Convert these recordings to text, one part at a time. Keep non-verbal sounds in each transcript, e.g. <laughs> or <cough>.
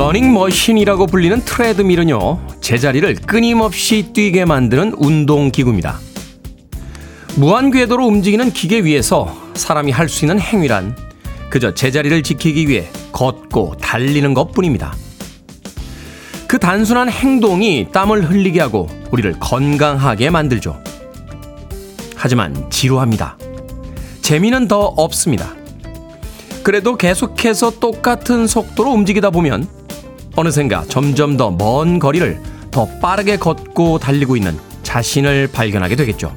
러닝머신이라고 불리는 트레드밀은요, 제자리를 끊임없이 뛰게 만드는 운동기구입니다. 무한 궤도로 움직이는 기계 위에서 사람이 할 수 있는 행위란 그저 제자리를 지키기 위해 걷고 달리는 것 뿐입니다. 그 단순한 행동이 땀을 흘리게 하고 우리를 건강하게 만들죠. 하지만 지루합니다. 재미는 더 없습니다. 그래도 계속해서 똑같은 속도로 움직이다 보면 어느샌가 점점 더 먼 거리를 더 빠르게 걷고 달리고 있는 자신을 발견하게 되겠죠.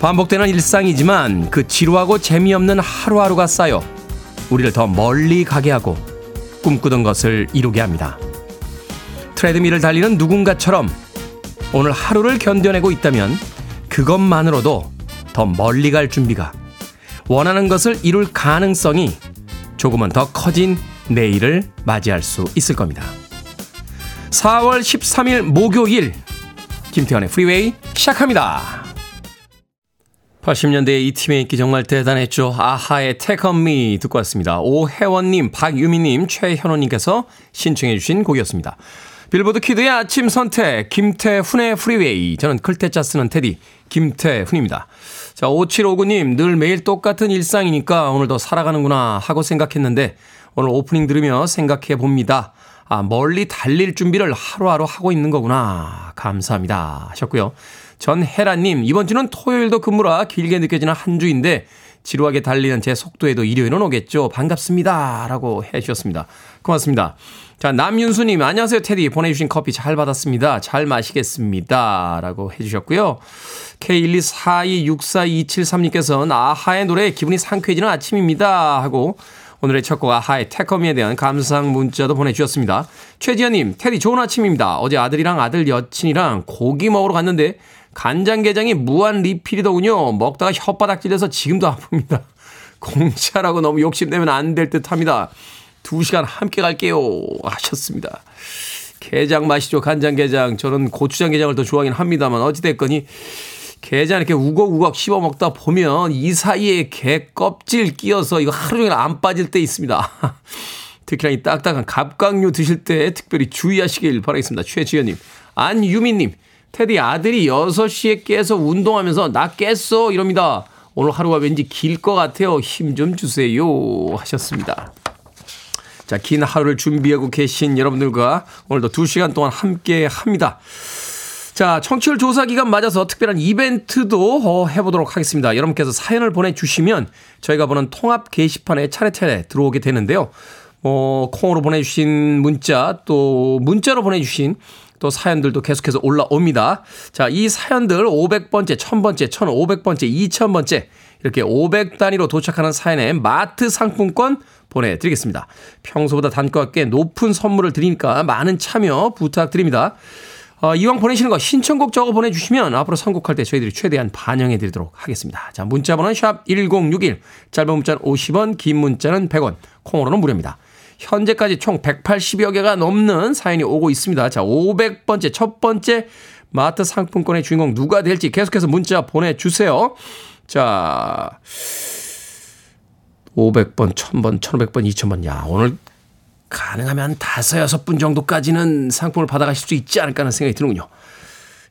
반복되는 일상이지만 그 지루하고 재미없는 하루하루가 쌓여 우리를 더 멀리 가게 하고 꿈꾸던 것을 이루게 합니다. 트레드밀을 달리는 누군가처럼 오늘 하루를 견뎌내고 있다면 그것만으로도 더 멀리 갈 준비가 원하는 것을 이룰 가능성이 조금은 더 커진 내일을 맞이할 수 있을 겁니다. 4월 13일 목요일 김태현의 프리웨이 시작합니다. 80년대에 이 팀의 인기 정말 대단했죠. 아하의 Take On Me 듣고 왔습니다. 오혜원님, 박유미님, 최현호님께서 신청해 주신 곡이었습니다. 빌보드 kid의 아침 선택, 김태훈의 프리웨이. 저는 클 태 자 쓰는 태디, 김태훈입니다. 자, 5759님, 늘 매일 똑같은 일상이니까 오늘도 살아가는구나 하고 생각했는데 오늘 오프닝 들으며 생각해 봅니다. 아, 멀리 달릴 준비를 하루하루 하고 있는 거구나. 감사합니다. 하셨고요. 전혜라님, 이번 주는 토요일도 근무라 길게 느껴지는 한 주인데 지루하게 달리는 제 속도에도 일요일은 오겠죠. 반갑습니다. 라고 해 주셨습니다. 고맙습니다. 자, 남윤수님, 안녕하세요, 테디. 보내주신 커피 잘 받았습니다. 잘 마시겠습니다. 라고 해주셨고요. K124264273님께서는 아하의 노래 기분이 상쾌해지는 아침입니다. 하고 오늘의 첫 곡 아하의 태커미에 대한 감상 문자도 보내주셨습니다. 최지현님, 테디 좋은 아침입니다. 어제 아들이랑 아들 여친이랑 고기 먹으러 갔는데 간장게장이 무한 리필이더군요. 먹다가 혓바닥 찔려서 지금도 아픕니다. <laughs> 공짜라고 너무 욕심내면 안 될 듯 합니다. 두 시간 함께 갈게요. 하셨습니다. 게장 맛이죠. 간장게장. 저는 고추장게장을 더 좋아하긴 합니다만 어찌됐거니 게장 이렇게 우걱우걱 씹어 먹다 보면 이 사이에 게 껍질 끼어서 이거 하루 종일 안 빠질 때 있습니다. <laughs> 특히나 이 딱딱한 갑각류 드실 때 특별히 주의하시길 바라겠습니다. 최지현님. 안유미님. 테디 아들이 6시에 깨서 운동하면서 나 깼어 이럽니다. 오늘 하루가 왠지 길 것 같아요. 힘 좀 주세요. 하셨습니다. 자, 긴 하루를 준비하고 계신 여러분들과 오늘도 2시간 동안 함께 합니다. 자, 청취율 조사 기간 맞아서 특별한 이벤트도 어, 해보도록 하겠습니다. 여러분께서 사연을 보내주시면 저희가 보는 통합 게시판에 차례차례 들어오게 되는데요. 어, 콩으로 보내주신 문자, 또 문자로 보내주신 또 사연들도 계속해서 올라옵니다. 자, 이 사연들 500번째, 1000번째, 1500번째, 2000번째 이렇게 500 단위로 도착하는 사연에 마트 상품권 보내드리겠습니다. 평소보다 단가가 꽤 높은 선물을 드리니까 많은 참여 부탁드립니다. 어, 이왕 보내시는 거 신청곡 적어 보내주시면 앞으로 선곡할 때 저희들이 최대한 반영해 드리도록 하겠습니다. 자, 문자번호는 샵 1061, 짧은 문자는 50원, 긴 문자는 100원, 콩으로는 무료입니다. 현재까지 총 180여 개가 넘는 사연이 오고 있습니다. 자, 500번째, 첫 번째 마트 상품권의 주인공 누가 될지 계속해서 문자 보내주세요. 자, 500번, 1000번, 1500번, 2000번. 야, 오늘 가능하면 다섯, 여섯 분 정도까지는 상품을 받아가실 수 있지 않을까 하는 생각이 드는군요.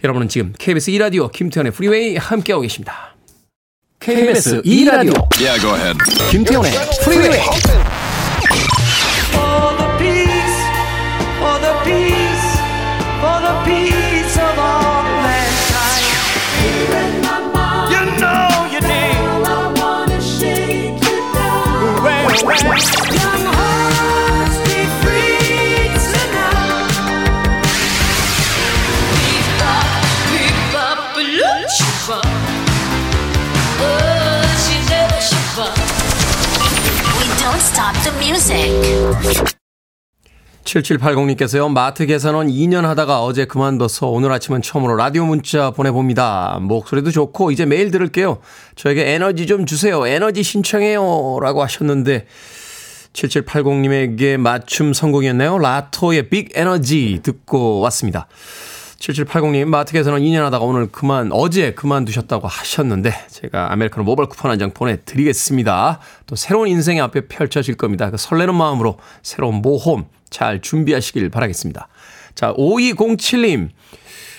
여러분은 지금 KBS 2라디오 김태훈의 프리웨이 함께하고 계십니다. KBS 2라디오. yeah, 김태훈의 프리웨이 7780님께서요, 마트 계산원 2년 하다가 어제 그만둬서 오늘 아침은 처음으로 라디오 문자 보내봅니다. 목소리도 좋고, 이제 매일 들을게요. 저에게 에너지 좀 주세요. 에너지 신청해요. 라고 하셨는데, 7780님에게 맞춤 성공이었나요? 라토의 빅 에너지 듣고 왔습니다. 7780님, 마트에서는 2년 하다가 오늘 그만, 어제 그만두셨다고 하셨는데, 제가 아메리카노 모바일 쿠폰 한 장 보내드리겠습니다. 또 새로운 인생의 앞에 펼쳐질 겁니다. 그 설레는 마음으로 새로운 모험 잘 준비하시길 바라겠습니다. 자, 5207님.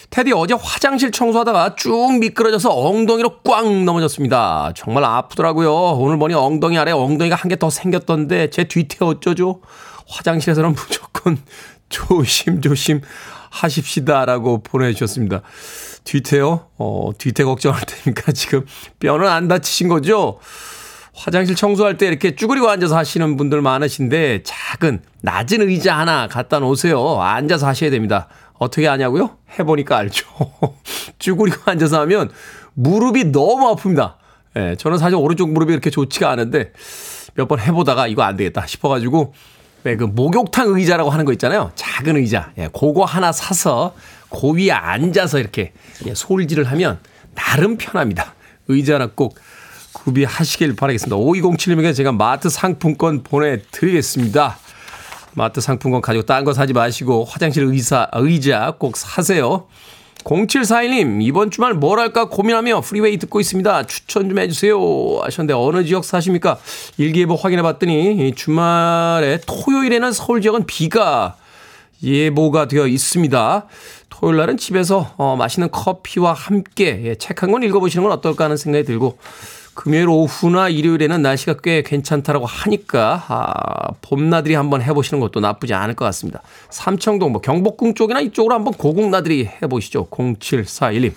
테디 어제 화장실 청소하다가 쭉 미끄러져서 엉덩이로 꽝 넘어졌습니다. 정말 아프더라고요. 오늘 보니 엉덩이 아래 엉덩이가 한 개 더 생겼던데 제 뒤태 어쩌죠? 화장실에서는 <laughs> 무조건 조심조심 하십시다라고 보내주셨습니다. 뒤태요? 어, 뒤태 걱정할 테니까 <laughs> 지금 뼈는 안 다치신 거죠? 화장실 청소할 때 이렇게 쭈그리고 앉아서 하시는 분들 많으신데 작은 낮은 의자 하나 갖다 놓으세요. 앉아서 하셔야 됩니다. 어떻게 하냐고요? 해보니까 알죠. <laughs> 쭈그리고 앉아서 하면 무릎이 너무 아픕니다. 예, 저는 사실 오른쪽 무릎이 그렇게 좋지가 않은데 몇 번 해보다가 이거 안 되겠다 싶어가지고 왜그 목욕탕 의자라고 하는 거 있잖아요. 작은 의자. 예, 그거 하나 사서 그 위에 앉아서 이렇게 예, 솔질을 하면 나름 편합니다. 의자 하나 꼭 구비하시길 바라겠습니다. 5207님에게 제가 마트 상품권 보내드리겠습니다. 마트 상품권 가지고 딴 거 사지 마시고 화장실 의사, 의자 꼭 사세요. 0741님, 이번 주말 뭘 할까 고민하며 프리웨이 듣고 있습니다. 추천 좀 해주세요. 하셨는데, 어느 지역 사십니까? 일기예보 확인해 봤더니, 주말에 토요일에는 서울 지역은 비가 예보가 되어 있습니다. 토요일 날은 집에서 어, 맛있는 커피와 함께 예, 책한 권 읽어보시는 건 어떨까 하는 생각이 들고, 금요일 오후나 일요일에는 날씨가 꽤 괜찮다라고 하니까 아, 봄나들이 한번 해보시는 것도 나쁘지 않을 것 같습니다. 삼청동 뭐 경복궁 쪽이나 이쪽으로 한번 고궁나들이 해보시죠. 0741님.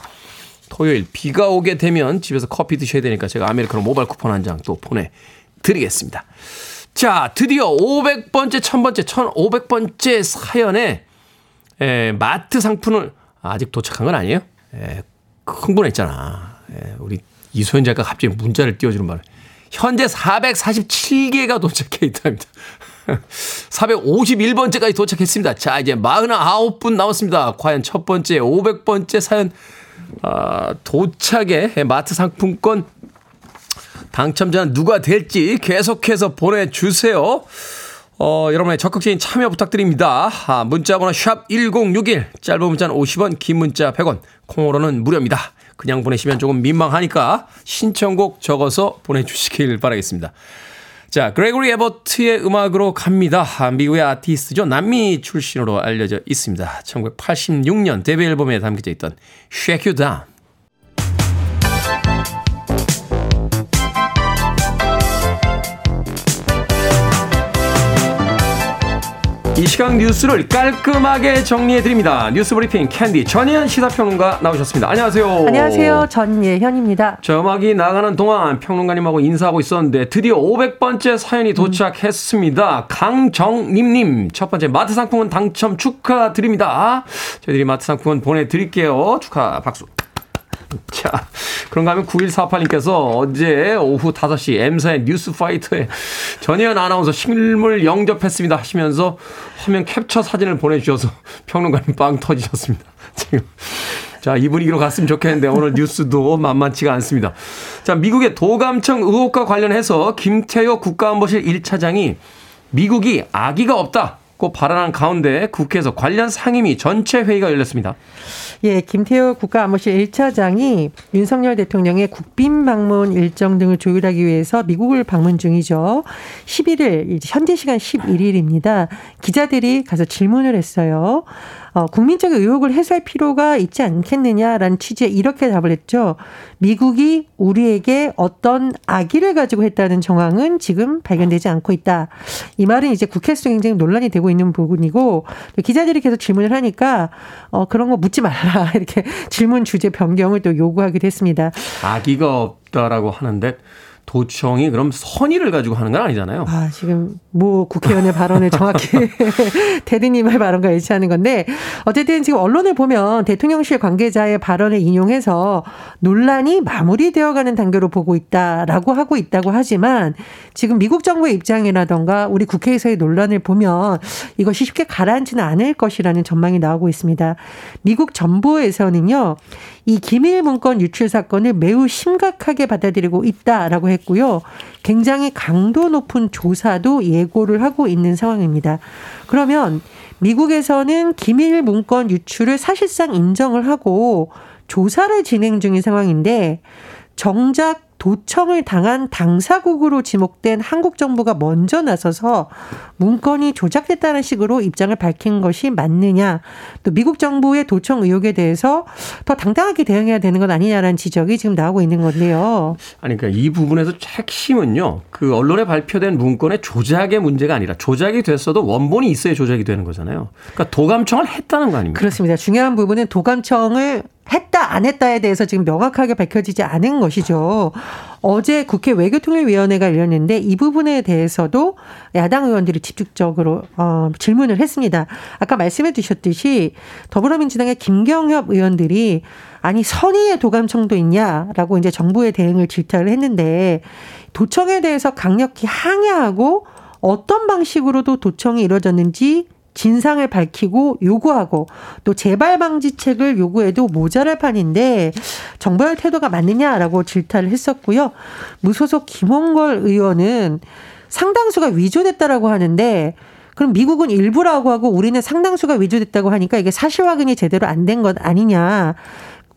토요일 비가 오게 되면 집에서 커피 드셔야 되니까 제가 아메리카노 모바일 쿠폰 한 장 또 보내드리겠습니다. 자, 드디어 500번째, 1000번째, 1500번째 사연에 에, 마트 상품을 아직 도착한 건 아니에요? 에, 흥분했잖아. 에, 우리 이소연 작가 갑자기 문자를 띄워주는 말을. 현재 447개가 도착해 있답니다. <laughs> 451번째까지 도착했습니다. 자, 이제 49분 남았습니다. 과연 첫 번째 500번째 사연, 아, 도착에 마트 상품권 당첨자는 누가 될지 계속해서 보내주세요. 어, 여러분의 적극적인 참여 부탁드립니다. 아, 문자번호 샵 1061, 짧은 문자는 50원, 긴 문자 100원, 콩으로는 무료입니다. 그냥 보내시면 조금 민망하니까 신청곡 적어서 보내주시길 바라겠습니다. 자, 그레고리 에버트의 음악으로 갑니다. 미국의 아티스트죠. 남미 출신으로 알려져 있습니다. 1986년 데뷔 앨범에 담겨져 있던 Shake You Down. 이 시각 뉴스를 깔끔하게 정리해드립니다. 뉴스 브리핑 캔디 전예현 시사평론가 나오셨습니다. 안녕하세요. 안녕하세요. 전예현입니다. 저 음악이 나가는 동안 평론가님하고 인사하고 있었는데 드디어 500번째 사연이 도착했습니다. 음. 강정림님 첫 번째 마트 상품권 당첨 축하드립니다. 저희들이 마트 상품은 보내드릴게요. 축하 박수. <laughs> 자, 그런가 하면 9148님께서 어제 오후 5시 M사의 뉴스 파이터에 전혜연 아나운서 실물 영접했습니다 하시면서 화면 캡처 사진을 보내주셔서 평론가님 빵 터지셨습니다. <laughs> 지금. 자, 이 분위기로 갔으면 좋겠는데 오늘 뉴스도 만만치가 않습니다. 자, 미국의 도감청 의혹과 관련해서 김태효 국가안보실 1차장이 미국이 아기가 없다. 고 발언한 가운데 국회에서 관련 상임위 전체 회의가 열렸습니다. 예, 김태호 국가안보실 1차장이 윤석열 대통령의 국빈 방문 일정 등을 조율하기 위해서 미국을 방문 중이죠. 11일, 현재 시간 11일입니다. 기자들이 가서 질문을 했어요. 어, 국민적인 의혹을 해소할 필요가 있지 않겠느냐라는 취지에 이렇게 답을 했죠. 미국이 우리에게 어떤 악의를 가지고 했다는 정황은 지금 발견되지 않고 있다. 이 말은 이제 국회에서 굉장히 논란이 되고 있는 부분이고 기자들이 계속 질문을 하니까 어, 그런 거 묻지 말라 <laughs> 이렇게 질문 주제 변경을 또 요구하기도 했습니다. 악의가 없다라고 하는데 도청이 그럼 선의를 가지고 하는 건 아니잖아요. 아, 지금 뭐 국회의원의 발언을 정확히 <laughs> <laughs> 대리님의 발언과 일치하는 건데 어쨌든 지금 언론을 보면 대통령실 관계자의 발언을 인용해서 논란이 마무리되어 가는 단계로 보고 있다라고 하고 있다고 하지만 지금 미국 정부의 입장이라던가 우리 국회에서의 논란을 보면 이것이 쉽게 가라앉지는 않을 것이라는 전망이 나오고 있습니다. 미국 정부에서는요. 이 기밀 문건 유출 사건을 매우 심각하게 받아들이고 있다라고 했고요. 굉장히 강도 높은 조사도 예고를 하고 있는 상황입니다. 그러면 미국에서는 기밀 문건 유출을 사실상 인정을 하고 조사를 진행 중인 상황인데 정작 도청을 당한 당사국으로 지목된 한국 정부가 먼저 나서서 문건이 조작됐다는 식으로 입장을 밝힌 것이 맞느냐. 또 미국 정부의 도청 의혹에 대해서 더 당당하게 대응해야 되는 것 아니냐라는 지적이 지금 나오고 있는 건데요. 아니 그러니까 이 부분에서 핵심은요. 그 언론에 발표된 문건의 조작의 문제가 아니라 조작이 됐어도 원본이 있어야 조작이 되는 거잖아요. 그러니까 도감청을 했다는 거 아닙니까? 그렇습니다. 중요한 부분은 도감청을 했다 안 했다에 대해서 지금 명확하게 밝혀지지 않은 것이죠. 어제 국회 외교통일위원회가 열렸는데 이 부분에 대해서도 야당 의원들이 집중적으로 어, 질문을 했습니다. 아까 말씀해 주셨듯이 더불어민주당의 김경협 의원들이 아니 선의의 도감청도 있냐라고 이제 정부의 대응을 질타를 했는데 도청에 대해서 강력히 항의하고 어떤 방식으로도 도청이 이루어졌는지 진상을 밝히고 요구하고 또 재발 방지책을 요구해도 모자랄 판인데 정부의 태도가 맞느냐라고 질타를 했었고요. 무소속 김홍걸 의원은 상당수가 위조됐다라고 하는데 그럼 미국은 일부라고 하고 우리는 상당수가 위조됐다고 하니까 이게 사실 확인이 제대로 안 된 것 아니냐.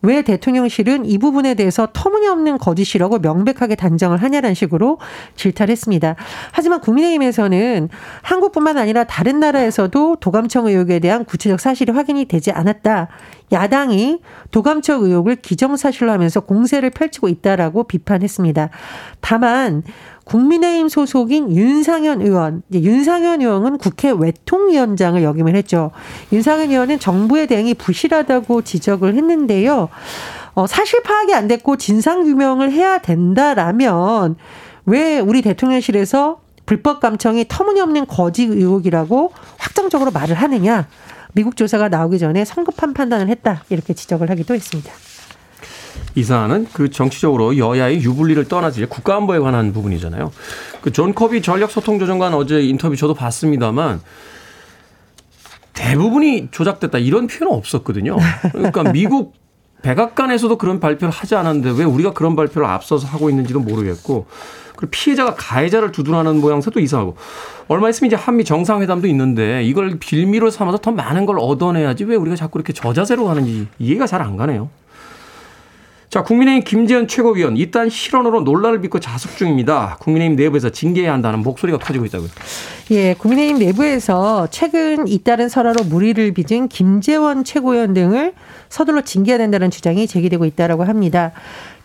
왜 대통령실은 이 부분에 대해서 터무니없는 거짓이라고 명백하게 단정을 하냐라는 식으로 질타를 했습니다. 하지만 국민의힘에서는 한국뿐만 아니라 다른 나라에서도 도감청 의혹에 대한 구체적 사실이 확인이 되지 않았다. 야당이 도감청 의혹을 기정사실로 하면서 공세를 펼치고 있다라고 비판했습니다. 다만 국민의힘 소속인 윤상현 의원, 윤상현 의원은 국회 외통위원장을 역임을 했죠. 윤상현 의원은 정부의 대응이 부실하다고 지적을 했는데요. 어, 사실 파악이 안 됐고 진상 규명을 해야 된다라면 왜 우리 대통령실에서 불법 감청이 터무니없는 거짓 의혹이라고 확정적으로 말을 하느냐? 미국 조사가 나오기 전에 성급한 판단을 했다 이렇게 지적을 하기도 했습니다. 이 사안은 그 정치적으로 여야의 유불리를 떠나지 국가안보에 관한 부분이잖아요. 그 존 커비 전략소통조정관 어제 인터뷰 저도 봤습니다만 대부분이 조작됐다 이런 표현은 없었거든요. 그러니까 <laughs> 미국 백악관에서도 그런 발표를 하지 않았는데 왜 우리가 그런 발표를 앞서서 하고 있는지도 모르겠고 그리고 피해자가 가해자를 두둔하는 모양새도 이상하고 얼마 있으면 이제 한미 정상회담도 있는데 이걸 빌미로 삼아서 더 많은 걸 얻어내야지 왜 우리가 자꾸 이렇게 저자세로 가는지 이해가 잘 안 가네요. 자, 국민의힘 김재현 최고위원 이딴 실언으로 논란을 빚고 자숙 중입니다. 국민의힘 내부에서 징계해야 한다는 목소리가 커지고 있다고요. 예, 국민의힘 내부에서 최근 잇따른 설화로 무리를 빚은 김재원 최고위원 등을 서둘러 징계해야 된다는 주장이 제기되고 있다고 합니다.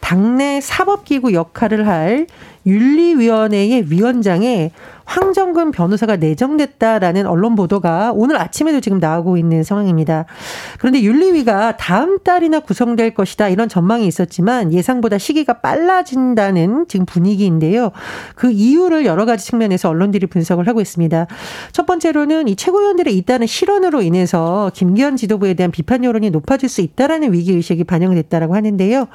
당내 사법기구 역할을 할 윤리위원회의 위원장에 황정근 변호사가 내정됐다라는 언론 보도가 오늘 아침에도 지금 나오고 있는 상황입니다. 그런데 윤리위가 다음 달이나 구성될 것이다 이런 전망이 있었지만 예상보다 시기가 빨라진다는 지금 분위기인데요. 그 이유를 여러 가지 측면에서 언론들이 분석을 하고 있습니다. 첫 번째로는 이 최고위원들의 잇따른 실언으로 인해서 김기현 지도부에 대한 비판 여론이 높아질 수 있다라는 위기 의식이 반영됐다라고 하는데요.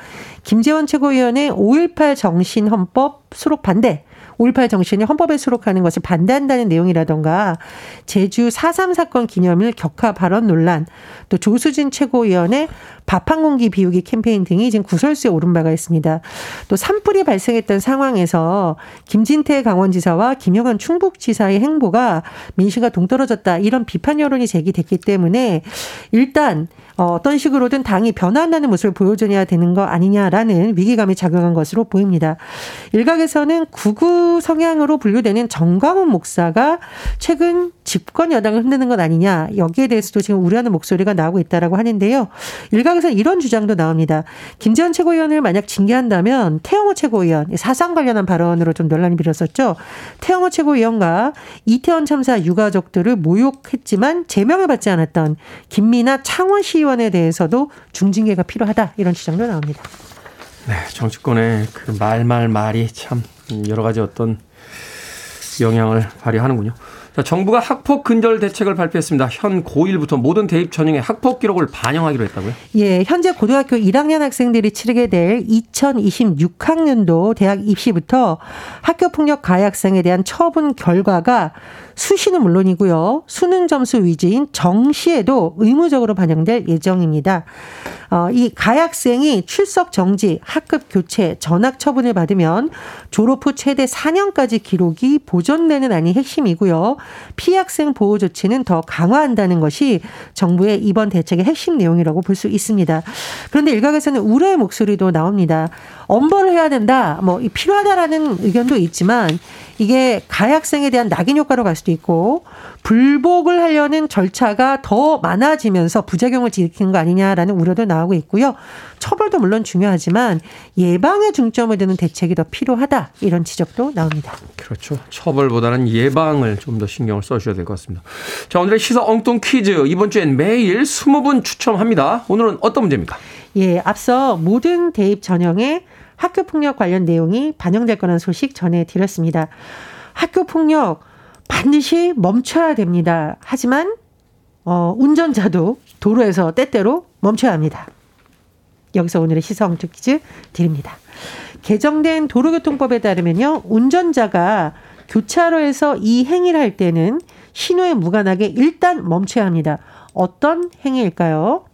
김재 원 최고위원의 5.18 정신헌법 수록 반대 5.18 정신을 헌법에 수록하는 것을 반대한다는 내용이라던가 제주 4.3 사건 기념일 격하 발언 논란 또 조수진 최고위원의 밥 한 공기 비우기 캠페인 등이 지금 구설수에 오른 바가 있습니다. 또 산불이 발생했던 상황에서 김진태 강원지사와 김영환 충북지사의 행보가 민심과 동떨어졌다 이런 비판 여론이 제기됐기 때문에 일단 어, 어떤 식으로든 당이 변화한다는 모습을 보여줘야 되는 거 아니냐라는 위기감이 작용한 것으로 보입니다. 일각에서는 구구 성향으로 분류되는 정광훈 목사가 최근 집권 여당을 흔드는 것 아니냐 여기에 대해서도 지금 우려하는 목소리가 나오고 있다라고 하는데요. 일각에서 이런 주장도 나옵니다. 김재원 최고위원을 만약 징계한다면 태영호 최고위원 사상 관련한 발언으로 좀 논란이 빌었었죠. 태영호 최고위원과 이태원 참사 유가족들을 모욕했지만 제명을 받지 않았던 김미나 창원 시의원 정치권에 대해서도 중징계가 필요하다 이런 주장도 나옵니다. 네, 정치권의 그 말말 말이 참 여러 가지 어떤 영향을 발휘하는군요. 자, 정부가 학폭 근절 대책을 발표했습니다. 현 고1부터 모든 대입 전형의 학폭 기록을 반영하기로 했다고요? 예, 현재 고등학교 1학년 학생들이 치르게 될 2026학년도 대학 입시부터 학교 폭력 가해 학생에 대한 처분 결과가 수시는 물론이고요. 수능 점수 위주인 정시에도 의무적으로 반영될 예정입니다. 어, 이 가학생이 출석 정지, 학급 교체, 전학 처분을 받으면 졸업 후 최대 4년까지 기록이 보존되는 안이 핵심이고요. 피학생 보호 조치는 더 강화한다는 것이 정부의 이번 대책의 핵심 내용이라고 볼 수 있습니다. 그런데 일각에서는 우려의 목소리도 나옵니다. 엄벌을 해야 된다, 뭐 필요하다라는 의견도 있지만 이게 가해학생에 대한 낙인 효과로 갈 수도 있고 불복을 하려는 절차가 더 많아지면서 부작용을 일으키는 거 아니냐라는 우려도 나오고 있고요. 처벌도 물론 중요하지만 예방에 중점을 두는 대책이 더 필요하다 이런 지적도 나옵니다. 그렇죠. 처벌보다는 예방을 좀 더 신경을 써주셔야 될 것 같습니다. 자 오늘의 시사 엉뚱 퀴즈 이번 주엔 매일 20분 추첨합니다. 오늘은 어떤 문제입니까? 예, 앞서 모든 대입 전형에 학교 폭력 관련 내용이 반영될 거라는 소식 전해드렸습니다. 학교 폭력 반드시 멈춰야 됩니다. 하지만 어, 운전자도 도로에서 때때로 멈춰야 합니다. 여기서 오늘의 시성 퀴즈 드립니다. 개정된 도로교통법에 따르면요, 운전자가 교차로에서 이 행위를 할 때는 신호에 무관하게 일단 멈춰야 합니다. 어떤 행위일까요?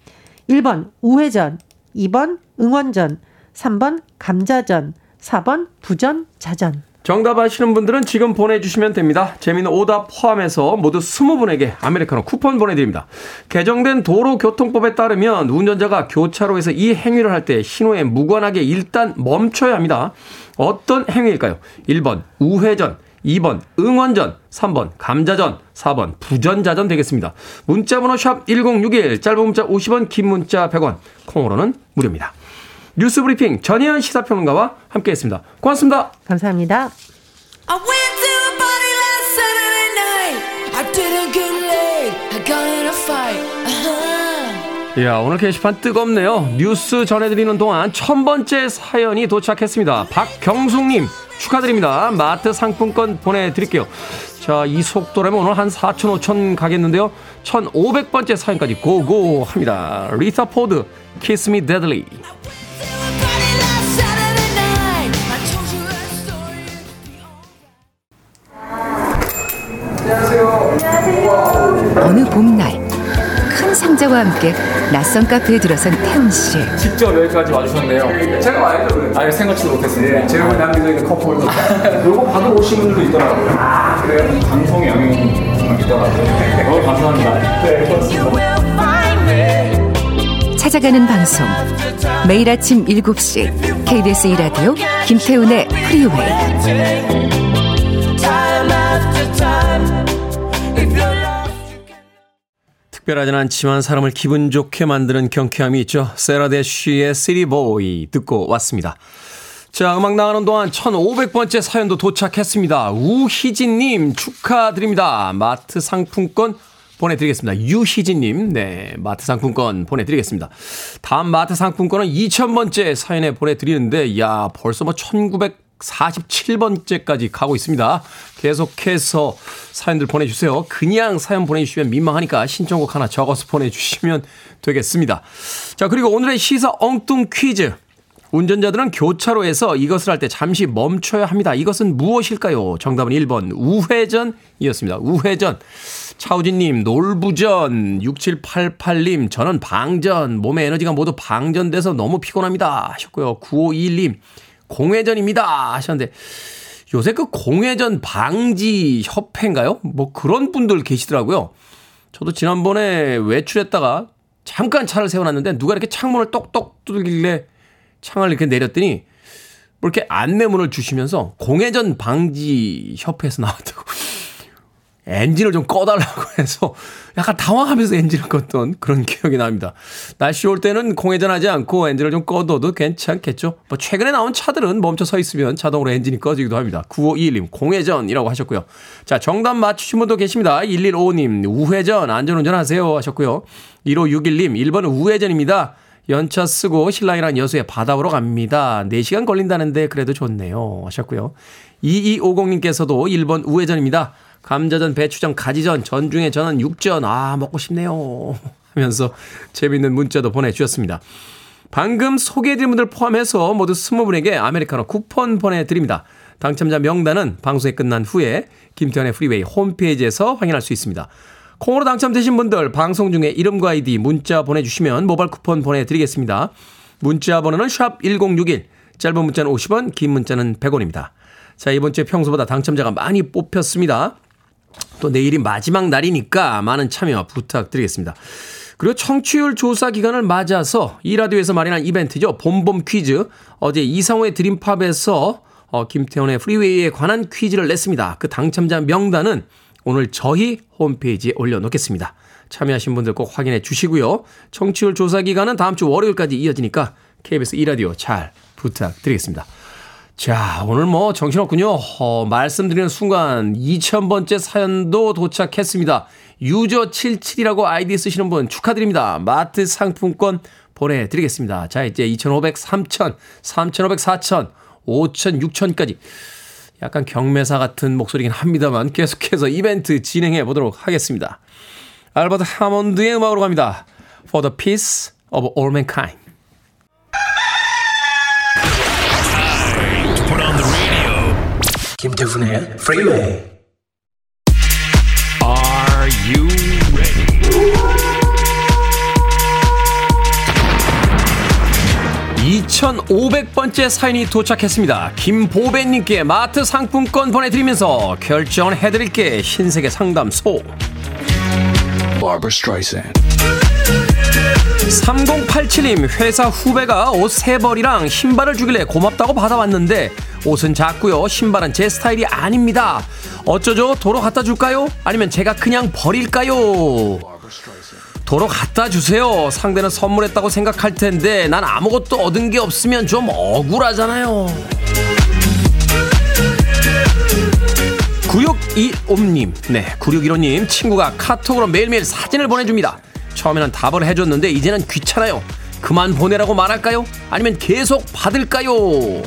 1번 우회전, 2번 응원전, 3번 감자전, 4번 부전, 자전. 정답 아시는 분들은 지금 보내주시면 됩니다. 재미는 오답 포함해서 모두 20분에게 아메리카노 쿠폰 보내드립니다. 개정된 도로교통법에 따르면 운전자가 교차로에서 이 행위를 할 때 신호에 무관하게 일단 멈춰야 합니다. 어떤 행위일까요? 1번 우회전, 2번 응원전, 3번 감자전, 4번 부전자전 되겠습니다. 문자번호 샵 1061, 짧은 문자 50원, 긴 문자 100원, 콩으로는 무료입니다. 뉴스 브리핑 전혜연 시사평론가와 함께했습니다. 고맙습니다. 감사합니다. Uh-huh. 야 오늘 게시판 뜨겁네요. 뉴스 전해드리는 동안 천 번째 사연이 도착했습니다. 박경숙님 축하드립니다. 마트 상품권 보내드릴게요. 자, 이 속도라면 오늘 한 4천, 5천 가겠는데요. 1,500번째 사연까지 go go 합니다. 리타 포드, Kiss Me Deadly. 어느 봄날 큰 상자와 함께 낯선 카페에 들어선 태훈 씨. 직접 여기까지 와주셨네요. 제가 와야죠. 아예 생각지도 못했습니다. 네, 제가 남겨져 있는 컵홀더. 요거 받아 오신 분들도 있더라고요. 아, 그래요? 방송의 영향이 정말 있더라고요. 너무 감사합니다. 네, 그렇습니다. 찾아가는 방송. 매일 아침 7시 KBS 2라디오 김태훈의 프리웨이. 특별하진 않지만 사람을 기분 좋게 만드는 경쾌함이 있죠. 세라데쉬의 시리보이 듣고 왔습니다. 자, 음악 나가는 동안 1500번째 사연도 도착했습니다. 우희진님 축하드립니다. 마트 상품권 보내드리겠습니다. 유희진님, 네, 마트 상품권 보내드리겠습니다. 다음 마트 상품권은 2000번째 사연에 보내드리는데, 야 벌써 뭐 1947번째까지 가고 있습니다. 계속해서 사연들 보내주세요. 그냥 사연 보내주시면 민망하니까 신청곡 하나 적어서 보내주시면 되겠습니다. 자, 그리고 오늘의 시사 엉뚱 퀴즈. 운전자들은 교차로에서 이것을 할 때 잠시 멈춰야 합니다. 이것은 무엇일까요? 정답은 1번 우회전이었습니다. 우회전. 차우진님, 놀부전. 6788님, 저는 방전. 몸의 에너지가 모두 방전돼서 너무 피곤합니다. 하셨고요. 9521님, 공회전입니다. 하셨는데, 요새 그 공회전 방지 협회인가요? 뭐 그런 분들 계시더라고요. 저도 지난번에 외출했다가 잠깐 차를 세워놨는데 누가 이렇게 창문을 똑똑 두들길래 창을 이렇게 내렸더니 뭐 이렇게 안내문을 주시면서 공회전 방지 협회에서 나왔다고 엔진을 좀 꺼달라고 <laughs> 해서 약간 당황하면서 엔진을 껐던 그런 기억이 납니다. 날씨 올 때는 공회전하지 않고 엔진을 좀 꺼둬도 괜찮겠죠. 뭐 최근에 나온 차들은 멈춰 서 있으면 자동으로 엔진이 꺼지기도 합니다. 9521님 공회전이라고 하셨고요. 자 정답 맞추신 분도 계십니다. 1155님 우회전 안전운전 하세요 하셨고요. 1561님 1번 우회전입니다. 연차 쓰고 신랑이랑 여수에 바다 보러 갑니다. 4시간 걸린다는데 그래도 좋네요. 하셨고요. 2250님께서도 1번 우회전입니다. 감자전, 배추전, 가지전, 전 중에 저는 육전. 아, 먹고 싶네요. 하면서 재밌는 문자도 보내주셨습니다. 방금 소개해드린 분들 포함해서 모두 20분에게 아메리카노 쿠폰 보내드립니다. 당첨자 명단은 방송이 끝난 후에 김태훈의 프리웨이 홈페이지에서 확인할 수 있습니다. 콩으로 당첨되신 분들 방송 중에 이름과 아이디 문자 보내주시면 모바일 쿠폰 보내드리겠습니다. 문자 번호는 샵 1061, 짧은 문자는 50원, 긴 문자는 100원입니다. 자, 이번 주에 평소보다 당첨자가 많이 뽑혔습니다. 또 내일이 마지막 날이니까 많은 참여 부탁드리겠습니다. 그리고 청취율 조사 기간을 맞아서 이 라디오에서 마련한 이벤트죠. 봄봄 퀴즈. 어제 이상호의 드림팝에서 어, 김태훈의 프리웨이에 관한 퀴즈를 냈습니다. 그 당첨자 명단은 오늘 저희 홈페이지에 올려놓겠습니다. 참여하신 분들 꼭 확인해 주시고요. 청취율 조사 기간은 다음 주 월요일까지 이어지니까 KBS 2라디오 잘 부탁드리겠습니다. 자, 오늘 뭐 정신없군요. 어, 말씀드리는 순간 2000번째 사연도 도착했습니다. 유저77이라고 아이디 쓰시는 분 축하드립니다. 마트 상품권 보내드리겠습니다. 자, 이제 2500, 3000, 3500, 4000, 5000, 6000까지 약간 경매사 같은 목소리긴 합니다만 계속해서 이벤트 진행해 보도록 하겠습니다. 알버트 하몬드의 음악으로 갑니다. For the peace of all mankind. 김태훈의 프리웨이 Are you ready? 이천오백 번째 사연이 도착했습니다. 김보배님께 마트 상품권 보내드리면서 결정을 해드릴게 흰색의 상담소. Barbara Streisand 3087님 회사 후배가 옷 세 벌이랑 신발을 주길래 고맙다고 받아왔는데 옷은 작고요. 신발은 제 스타일이 아닙니다. 어쩌죠? 도로 갖다 줄까요? 아니면 제가 그냥 버릴까요? 도로 갖다 주세요. 상대는 선물했다고 생각할 텐데 난 아무것도 얻은 게 없으면 좀 억울하잖아요. 9625님, 네, 9615님, 친구가 카톡으로 매일매일 사진을 보내줍니다. 처음에는 답을 해줬는데, 이제는 귀찮아요. 그만 보내라고 말할까요? 아니면 계속 받을까요?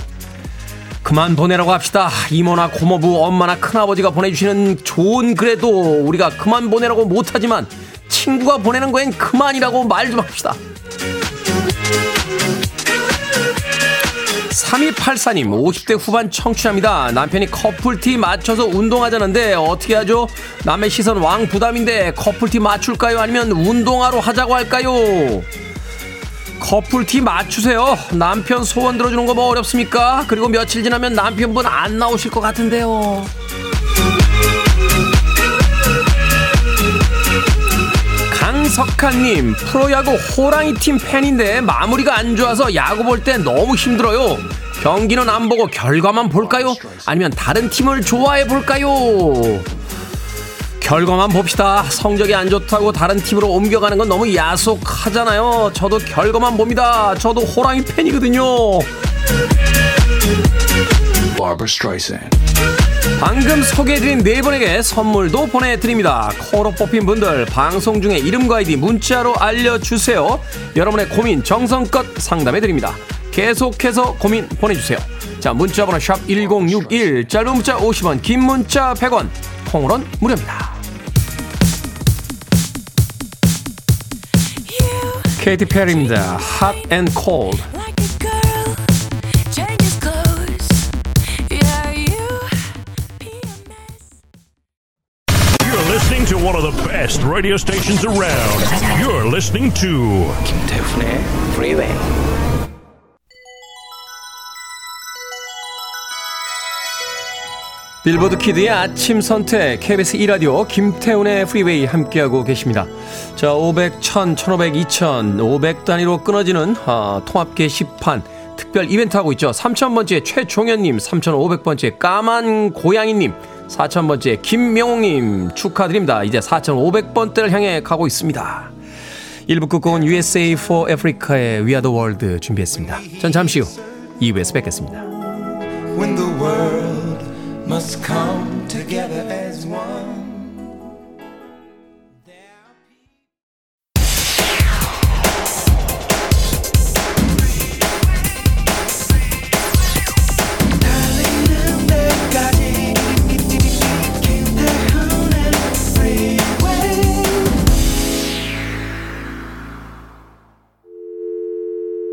그만 보내라고 합시다. 이모나 고모부, 엄마나 큰아버지가 보내주시는 좋은 글에도 우리가 그만 보내라고 못하지만, 친구가 보내는 거엔 그만이라고 말 좀 합시다. 3284님, 50대 후반 청취자입니다. 남편이 커플티 맞춰서 운동하자는데 어떻게 하죠? 남의 시선 왕 부담인데 커플티 맞출까요? 아니면 운동하러 하자고 할까요? 커플티 맞추세요. 남편 소원 들어주는 거 뭐 어렵습니까? 그리고 며칠 지나면 남편분 안 나오실 것 같은데요. 강석한님 프로야구 호랑이 팀 팬인데 마무리가 안 좋아서 야구 볼 때 너무 힘들어요. 경기는 안 보고 결과만 볼까요? 아니면 다른 팀을 좋아해 볼까요? 결과만 봅시다. 성적이 안 좋다고 다른 팀으로 옮겨가는 건 너무 야속하잖아요. 저도 결과만 봅니다. 저도 호랑이 팬이거든요. Barbara Streisand 방금 소개해드린 네 분에게 선물도 보내드립니다. 코로 뽑힌 분들 방송 중에 이름과 아이디 문자로 알려주세요. 여러분의 고민 정성껏 상담해드립니다. 계속해서 고민 보내주세요. 자 문자번호 샵 1061 짧은 문자 50원 긴 문자 100원 콩으론 무료입니다. 케이티 페리입니다. Hot and Cold one of the best radio stations around. You're listening to 김태훈의 프리웨이 빌보드 kid의 아침 선택 KBS 2라디오 김태훈의 프리웨이 함께하고 계십니다. 자, 500, 1000, 1500, 2000, 500 단위로 끊어지는 아, 통합 게시판 특별 이벤트 하고 있죠. 3000번째 최종현님, 3500번째 까만 고양이님, 4000번째 김명웅님 축하드립니다. 이제 4500번대를 향해 가고 있습니다. 1부 끝곡은 USA for Africa의 We Are the World 준비했습니다. 전 잠시 후 2부에서 뵙겠습니다. when the world must come together as one.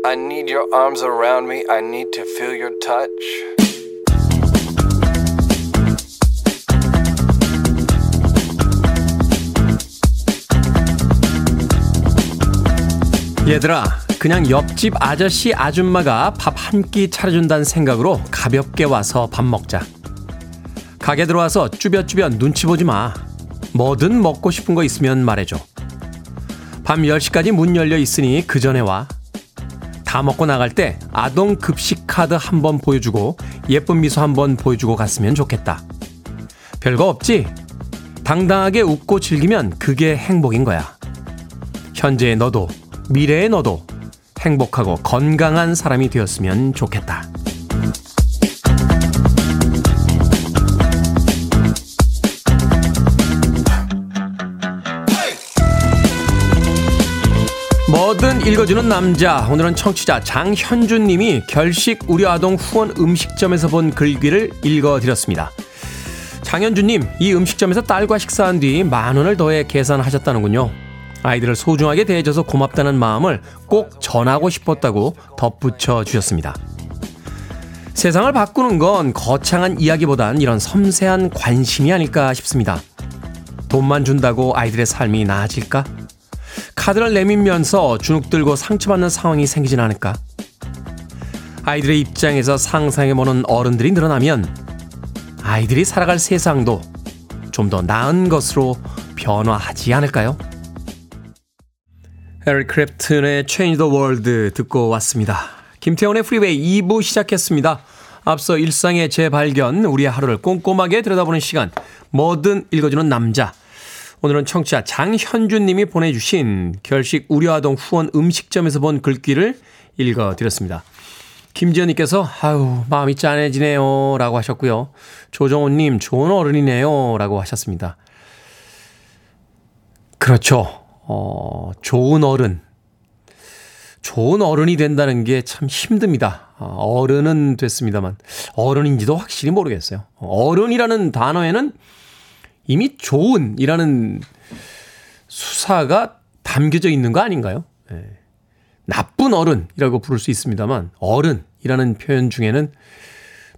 I need your arms around me. I need to feel your touch. 얘들아, 그냥 옆집 아저씨 아줌마가 밥 한 끼 차려준다는 생각으로 가볍게 와서 밥 먹자. 가게 들어와서 쭈뼛쭈뼛 눈치 보지 마. 뭐든 먹고 싶은 거 있으면 말해줘. 밤 10시까지 문 열려 있으니 그 전에 와. 다 먹고 나갈 때 아동 급식 카드 한 번 보여주고 예쁜 미소 한 번 보여주고 갔으면 좋겠다. 별거 없지? 당당하게 웃고 즐기면 그게 행복인 거야. 현재의 너도 미래의 너도 행복하고 건강한 사람이 되었으면 좋겠다. 읽어주는 남자. 오늘은 청취자 장현준 님이 결식 우려 아동 후원 음식점에서 본 글귀를 읽어드렸습니다. 장현준 님, 이 음식점에서 딸과 식사한 뒤 만 원을 더해 계산하셨다는군요. 아이들을 소중하게 대해줘서 고맙다는 마음을 꼭 전하고 싶었다고 덧붙여 주셨습니다. 세상을 바꾸는 건 거창한 이야기보단 이런 섬세한 관심이 아닐까 싶습니다. 돈만 준다고 아이들의 삶이 나아질까? 카드를 내밀면서 주눅 들고 상처받는 상황이 생기진 않을까? 아이들의 입장에서 상상해보는 어른들이 늘어나면 아이들이 살아갈 세상도 좀 더 나은 것으로 변화하지 않을까요? 에릭 클랩튼의 Change the World 듣고 왔습니다. 김태훈의 프리웨이 2부 시작했습니다. 앞서 일상의 재발견, 우리의 하루를 꼼꼼하게 들여다보는 시간, 뭐든 읽어주는 남자. 오늘은 청취자 장현준 님이 보내주신 결식 우려아동 후원 음식점에서 본 글귀를 읽어드렸습니다. 김지연님께서 아유 마음이 짠해지네요 라고 하셨고요. 조정훈님 좋은 어른이네요 라고 하셨습니다. 그렇죠. 어, 좋은 어른. 좋은 어른이 된다는 게 참 힘듭니다. 어, 어른은 됐습니다만 어른인지도 확실히 모르겠어요. 어른이라는 단어에는 이미 좋은이라는 수사가 담겨져 있는 거 아닌가요? 예. 나쁜 어른이라고 부를 수 있습니다만 어른이라는 표현 중에는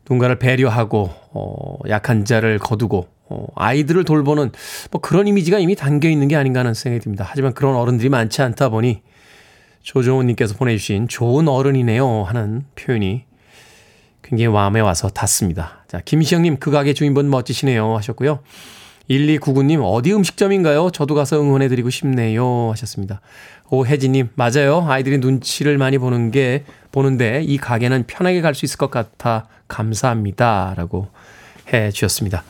누군가를 배려하고 어, 약한 자를 거두고 어, 아이들을 돌보는 뭐 그런 이미지가 이미 담겨 있는 게 아닌가 하는 생각이 듭니다. 하지만 그런 어른들이 많지 않다 보니 조정훈님께서 보내주신 좋은 어른이네요 하는 표현이 굉장히 마음에 와서 닿습니다. 자, 김시영님 그 가게 주인분 멋지시네요 하셨고요. 1299님, 어디 음식점인가요? 저도 가서 응원해드리고 싶네요. 하셨습니다. 오혜진님, 맞아요. 아이들이 눈치를 많이 보는 게, 보는데 이 가게는 편하게 갈 수 있을 것 같아 감사합니다. 라고 해 주셨습니다.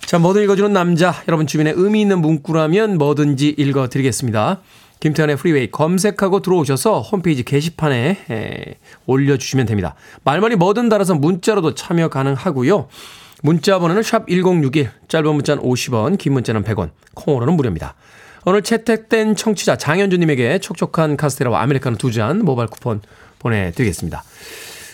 자, 뭐든 읽어주는 남자. 여러분 주변에 의미 있는 문구라면 뭐든지 읽어드리겠습니다. 김태현의 프리웨이 검색하고 들어오셔서 홈페이지 게시판에 에, 올려주시면 됩니다. 말말이 뭐든 달아서 문자로도 참여 가능하고요. 문자 번호는 샵 1061, 짧은 문자는 50원, 긴 문자는 100원, 콩으로는 무료입니다. 오늘 채택된 청취자 장현주님에게 촉촉한 카스테라와 아메리카노 두 잔 모바일 쿠폰 보내드리겠습니다.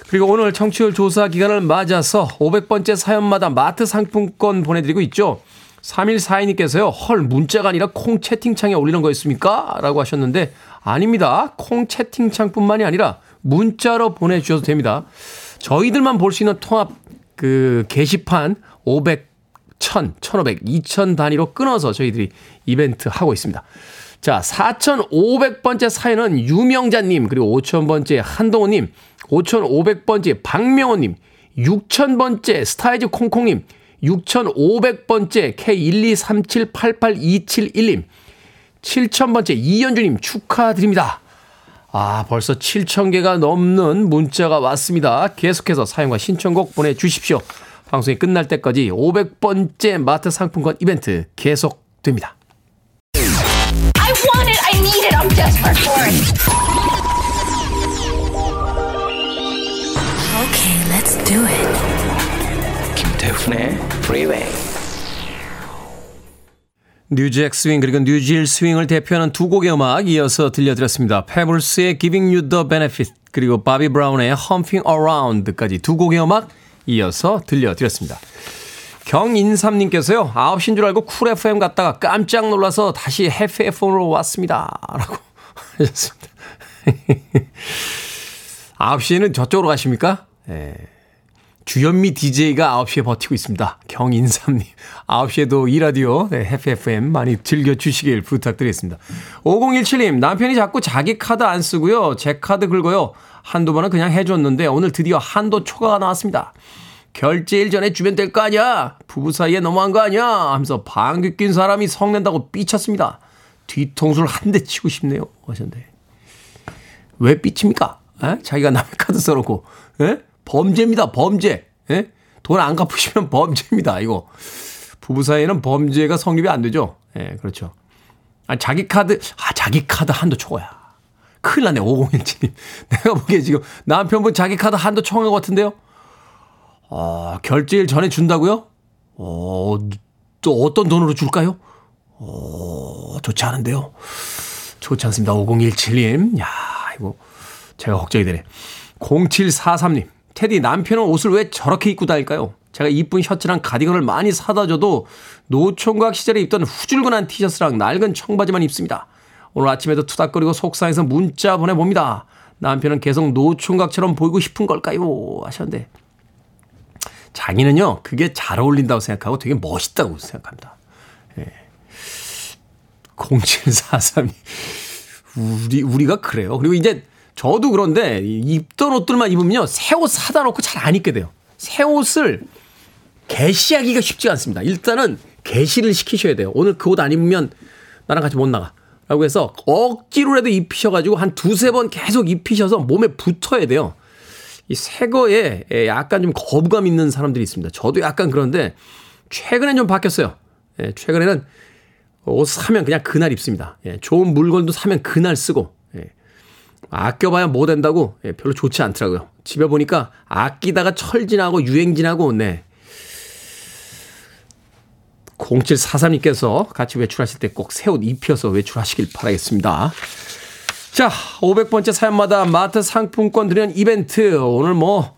그리고 오늘 청취율 조사 기간을 맞아서 500번째 사연마다 마트 상품권 보내드리고 있죠. 3142님께서요, 헐, 문자가 아니라 콩 채팅창에 올리는 거였습니까? 라고 하셨는데, 아닙니다. 콩 채팅창 뿐만이 아니라 문자로 보내주셔도 됩니다. 저희들만 볼 수 있는 통합 그 게시판 500, 1000, 1500, 2000 단위로 끊어서 저희들이 이벤트 하고 있습니다. 자, 4500번째 사연은 유명자님, 그리고 5000번째 한동호님, 5500번째 박명호님, 6000번째 스타이즈 콩콩님, 6500번째 K123788271님, 7000번째 이현주님 축하드립니다. 아, 벌써 7,000개가 넘는 문자가 왔습니다. 계속해서 사연과 신청곡 보내주십시오. 방송이 끝날 때까지 500번째 마트 상품권 이벤트 계속됩니다. I want it, I need it, I'm desperate for it. Okay, let's do it. 김태훈의 Freeway. New Jack Swing 그리고 New Jill Swing을 대표하는 두 곡의 음악 이어서 들려드렸습니다. 페블스의 Giving You the Benefit 그리고 바비 브라운의 Humpin' Around까지 두 곡의 음악 이어서 들려드렸습니다. 경인삼님께서요. 9시인 줄 알고 쿨 FM 갔다가 깜짝 놀라서 다시 해피 FM으로 왔습니다. 라고 <laughs> 하셨습니다. 9시에는 저쪽으로 가십니까? 예. 주현미 DJ가 9시에 버티고 있습니다. 경인삼님. 9시에도 이 라디오, 네, 해피 FM 많이 즐겨주시길 부탁드리겠습니다. 5017님, 남편이 자꾸 자기 카드 안 쓰고요. 제 카드 긁어요. 한두 번은 그냥 해줬는데 오늘 드디어 한도 초과가 나왔습니다. 결제일 전에 주면 될 거 아니야? 부부 사이에 너무한 거 아니야? 하면서 방귀 낀 사람이 성낸다고 삐쳤습니다. 뒤통수를 한 대 치고 싶네요. 하셨는데. 왜 삐칩니까? 에? 자기가 남의 카드 써놓고. 에? 범죄입니다. 범죄. 에? 돈안 갚으시면 <laughs> 범죄입니다. 이거. 부부 사이에는 범죄가 성립이 안 되죠. 예, 그렇죠. 아, 자기 카드, 아, 자기 카드 한도 초과야. 큰일 났네, 5017님. <laughs> 내가 보기에 지금 남편분 자기 카드 한도 초과한 것 같은데요? 아, 결제일 전에 준다고요? 어, 또 어떤 돈으로 줄까요? 어, 좋지 않은데요? 좋지 않습니다. 5017님. 야, 이거 제가 걱정이 되네. 0743님. 테디 남편은 옷을 왜 저렇게 입고 다닐까요? 제가 이쁜 셔츠랑 가디건을 많이 사다 줘도 노총각 시절에 입던 후줄근한 티셔츠랑 낡은 청바지만 입습니다. 오늘 아침에도 투닥거리고 속상해서 문자 보내봅니다. 남편은 계속 노총각처럼 보이고 싶은 걸까요? 하셨는데 자기는요 그게 잘 어울린다고 생각하고 되게 멋있다고 생각합니다. 예. 0743이 우리 우리가 그래요. 그리고 이제 저도 그런데 입던 옷들만 입으면요 새 옷 사다 놓고 잘 안 입게 돼요. 새 옷을 개시하기가 쉽지 않습니다. 일단은 개시를 시키셔야 돼요. 오늘 그 옷 안 입으면 나랑 같이 못 나가. 라고 해서 억지로라도 입히셔가지고 한 두세 번 계속 입히셔서 몸에 붙어야 돼요. 이 새 거에 약간 좀 거부감 있는 사람들이 있습니다. 저도 약간 그런데 최근엔 좀 바뀌었어요. 예, 최근에는 옷 사면 그냥 그날 입습니다. 예, 좋은 물건도 사면 그날 쓰고 예, 아껴봐야 뭐 된다고 예, 별로 좋지 않더라고요. 집에 보니까 아끼다가 철진하고 유행진하고 네. 0743님께서 같이 외출하실 때 꼭 새 옷 입혀서 외출하시길 바라겠습니다. 자, 500번째 사연마다 마트 상품권 드리는 이벤트. 오늘 뭐,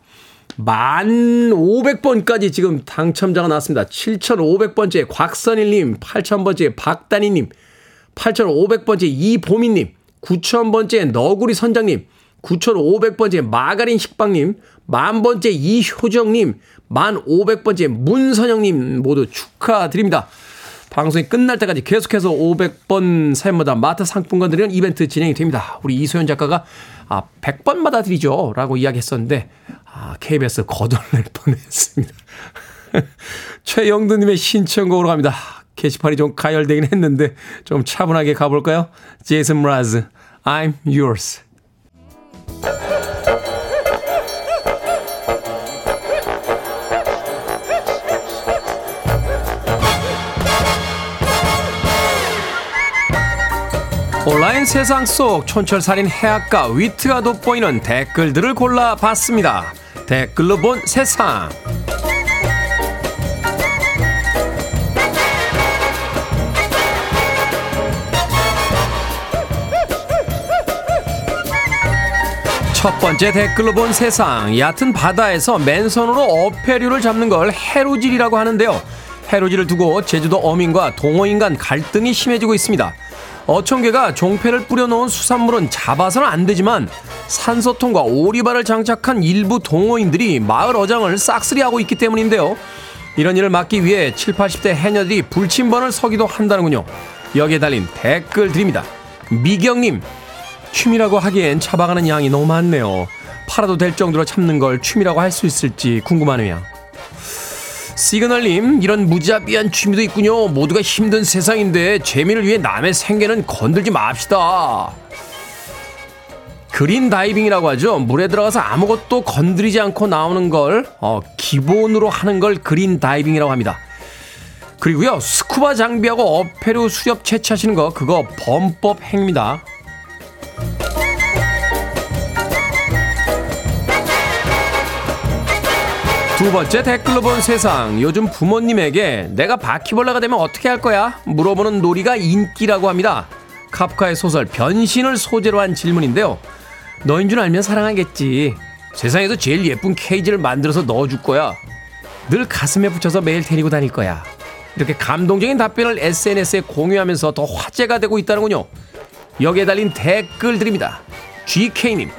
만 500번까지 지금 당첨자가 나왔습니다. 7,500번째 곽선일님, 8,000번째 박단희님, 8,500번째 이보미님, 9,000번째 너구리 선장님, 9,500번째 마가린 식빵님, 만번째 이효정님, 만 500번째 문선영님 모두 축하드립니다. 방송이 끝날 때까지 계속해서 500번 사연마다 마트 상품권 드리는 이벤트 진행이 됩니다. 우리 이소연 작가가 아, 100번마다 드리죠. 라고 이야기했었는데, 아, KBS 거덜낼 뻔 했습니다. <laughs> 최영두님의 신청곡으로 갑니다. 게시판이 좀 가열되긴 했는데, 좀 차분하게 가볼까요? 제이슨 브라즈, I'm yours. 온라인 세상 속 촌철살인 해악과 위트가 돋보이는 댓글들을 골라봤습니다. 댓글로 본 세상. 첫 번째 댓글로 본 세상. 얕은 바다에서 맨손으로 어패류를 잡는 걸 해루질이라고 하는데요. 해루질을 두고 제주도 어민과 동호인 간 갈등이 심해지고 있습니다. 어청계가 종패를 뿌려놓은 수산물은 잡아서는 안 되지만 산소통과 오리발을 장착한 일부 동호인들이 마을 어장을 싹쓸이하고 있기 때문인데요. 이런 일을 막기 위해 7, 80대 해녀들이 불침번을 서기도 한다는군요. 여기에 달린 댓글 드립니다. 미경님, 취미라고 하기엔 잡아가는 양이 너무 많네요. 팔아도 될 정도로 참는 걸 취미라고 할 수 있을지 궁금하네요. 시그널님, 이런 무자비한 취미도 있군요. 모두가 힘든 세상인데 재미를 위해 남의 생계는 건들지 맙시다. 그린 다이빙이라고 하죠. 물에 들어가서 아무것도 건드리지 않고 나오는 걸 어, 기본으로 하는 걸 그린 다이빙이라고 합니다. 그리고요, 스쿠바 장비하고 어패류 수렵 채취하시는 거 그거 범법 행위입니다. 두 번째 댓글로 본 세상. 요즘 부모님에게 내가 바퀴벌레가 되면 어떻게 할 거야? 물어보는 놀이가 인기라고 합니다. 카프카의 소설 변신을 소재로 한 질문인데요. 너인 줄 알면 사랑하겠지. 세상에서 제일 예쁜 케이지를 만들어서 넣어줄 거야. 늘 가슴에 붙여서 매일 데리고 다닐 거야. 이렇게 감동적인 답변을 SNS에 공유하면서 더 화제가 되고 있다는군요. 여기에 달린 댓글 드립니다. GK님.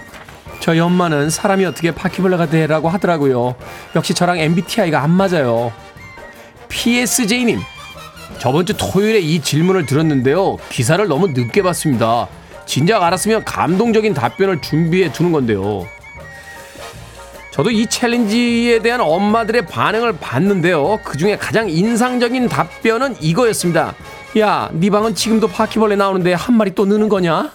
저희 엄마는 사람이 어떻게 바퀴벌레가 되라고 하더라고요. 역시 저랑 MBTI가 안 맞아요. PSJ님. 저번 주 토요일에 이 질문을 들었는데요. 기사를 너무 늦게 봤습니다. 진작 알았으면 감동적인 답변을 준비해 두는 건데요. 저도 이 챌린지에 대한 엄마들의 반응을 봤는데요. 그 중에 가장 인상적인 답변은 이거였습니다. 야, 네 방은 지금도 바퀴벌레 나오는데 한 마리 또 느는 거냐?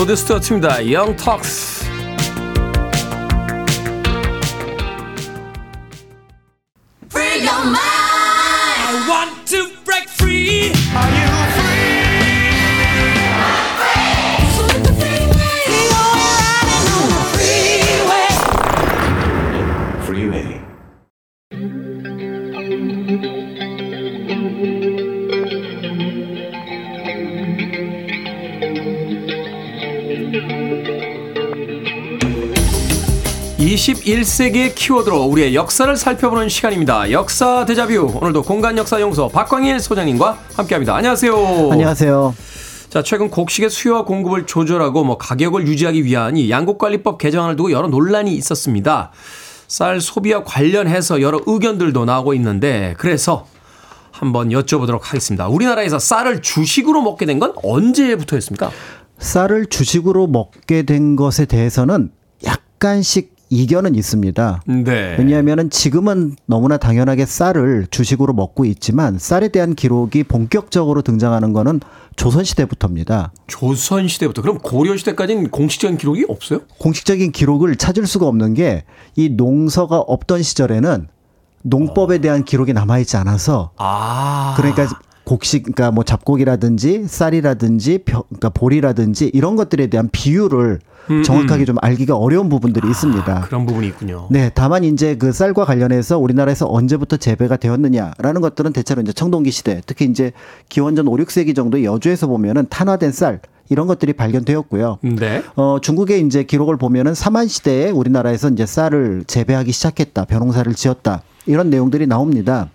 로드 스튜어트입니다. 영 턱스. 21세기의 키워드로 우리의 역사를 살펴보는 시간입니다. 역사 대자뷰. 오늘도 공간 역사 연구소 박광일 소장님과 함께합니다. 안녕하세요. 안녕하세요. 자, 최근 곡식의 수요와 공급을 조절하고 뭐 가격을 유지하기 위한 이 양곡관리법 개정안을 두고 여러 논란이 있었습니다. 쌀 소비와 관련해서 여러 의견들도 나오고 있는데 그래서 한번 여쭤보도록 하겠습니다. 우리나라에서 쌀을 주식으로 먹게 된 건 언제부터였습니까? 쌀을 주식으로 먹게 된 것에 대해서는 약간씩 이견은 있습니다. 네. 왜냐하면 지금은 너무나 당연하게 쌀을 주식으로 먹고 있지만 쌀에 대한 기록이 본격적으로 등장하는 거는 조선시대부터입니다. 조선시대부터. 그럼 고려시대까지는 공식적인 기록이 없어요? 공식적인 기록을 찾을 수가 없는 게 이 농서가 없던 시절에는 농법에 대한 기록이 남아있지 않아서 아. 그러니까 곡식, 그러니까 뭐 잡곡이라든지 쌀이라든지 벼- 그러니까 보리라든지 이런 것들에 대한 비율을 음, 정확하게 음. 좀 알기가 어려운 부분들이 있습니다. 그런 부분이 있군요. 네, 다만 이제 그 쌀과 관련해서 우리나라에서 언제부터 재배가 되었느냐라는 것들은 대체로 이제 청동기 시대, 특히 이제 기원전 5, 6세기 정도 여주에서 보면은 탄화된 쌀 이런 것들이 발견되었고요. 네. 어, 중국의 이제 기록을 보면은 사만 시대에 우리나라에서 이제 쌀을 재배하기 시작했다, 벼농사를 지었다 이런 내용들이 나옵니다.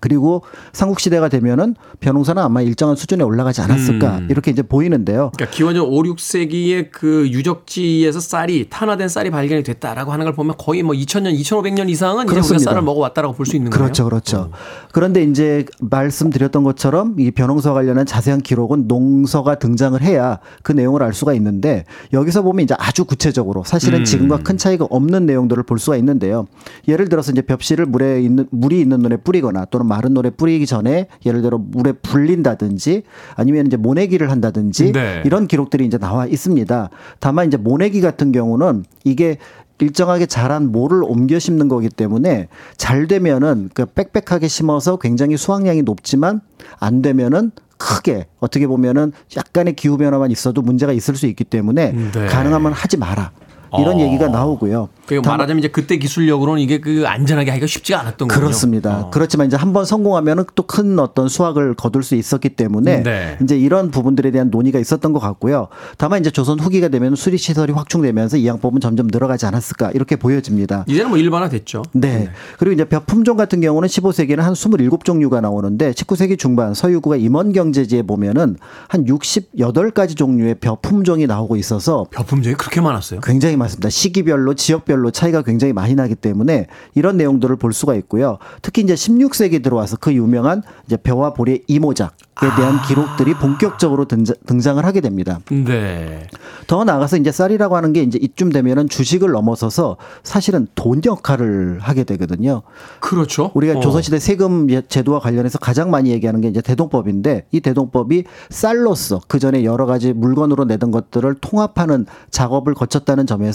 그리고 삼국 시대가 되면은 벼농사는 아마 일정한 수준에 올라가지 않았을까 음. 이렇게 이제 보이는데요. 그러니까 기원전 5, 6세기의 그 유적지에서 쌀이 탄화된 쌀이 발견이 됐다라고 하는 걸 보면 거의 뭐 2000년, 2500년 이상은 이제 우리가 그렇습니다. 쌀을 먹어 왔다라고 볼 수 있는 거예요. 그렇죠, 그렇죠. 그런데 이제 말씀드렸던 것처럼 이 벼농사 관련한 자세한 기록은 농서가 등장을 해야 그 내용을 알 수가 있는데 여기서 보면 이제 아주 구체적으로 사실은 음. 지금과 큰 차이가 없는 내용들을 볼 수가 있는데요. 예를 들어서 이제 벽실을 물에 있는 물이 있는 논에 뿌리거나 또는 마른 논에 뿌리기 전에 예를 들어 물에 불린다든지 아니면 이제 모내기를 한다든지 네. 이런 기록들이 이제 나와 있습니다. 다만 이제 모내기 같은 경우는 이게 일정하게 자란 모를 옮겨 심는 거기 때문에 잘 되면은 그 빽빽하게 심어서 굉장히 수확량이 높지만 안 되면은 크게 어떻게 보면은 약간의 기후 변화만 있어도 문제가 있을 수 있기 때문에 네. 가능하면 하지 마라. 이런 어. 얘기가 나오고요. 그 말하자면 이제 그때 기술력으로는 이게 그 안전하게 하기가 쉽지가 않았던 거군요. 그렇습니다. 어. 그렇지만 이제 한번 성공하면은 또큰 어떤 수확을 거둘 수 있었기 때문에 네. 이제 이런 부분들에 대한 논의가 있었던 것 같고요. 다만 이제 조선 후기가 되면 수리 시설이 확충되면서 이 양법은 점점 늘어가지 않았을까 이렇게 보여집니다. 이제는 뭐 일반화 됐죠. 네. 그리고 이제 벽 품종 같은 경우는 15세기에는 한 27종류가 나오는데 19세기 중반 서유구가 임원 경제지에 보면은 한 68가지 종류의 벼 품종이 나오고 있어서 벼 품종이 그렇게 많았어요? 굉장히 많습니다. 시기별로 지역별로 차이가 굉장히 많이 나기 때문에 이런 내용들을 볼 수가 있고요. 특히 이제 16세기 들어와서 그 유명한 이제 벼와 보리의 이모작 에 대한 기록들이 본격적으로 등장, 등장 을 하게 됩니다. 네. 더 나아가서 이제 쌀이라고 하는 게 이제 이쯤 되면은 주식을 넘어서서 사실은 돈 역할을 하게 되거든요. 그렇죠. 우리가 어. 조선시대 세금 예- 제도와 관련해서 가장 많이 얘기하는 게 이제 대동법인데 이 대동법이 쌀로서 그 전에 여러 가지 물건으로 내던 것들을 통합하는 작업을 거쳤다는 점에서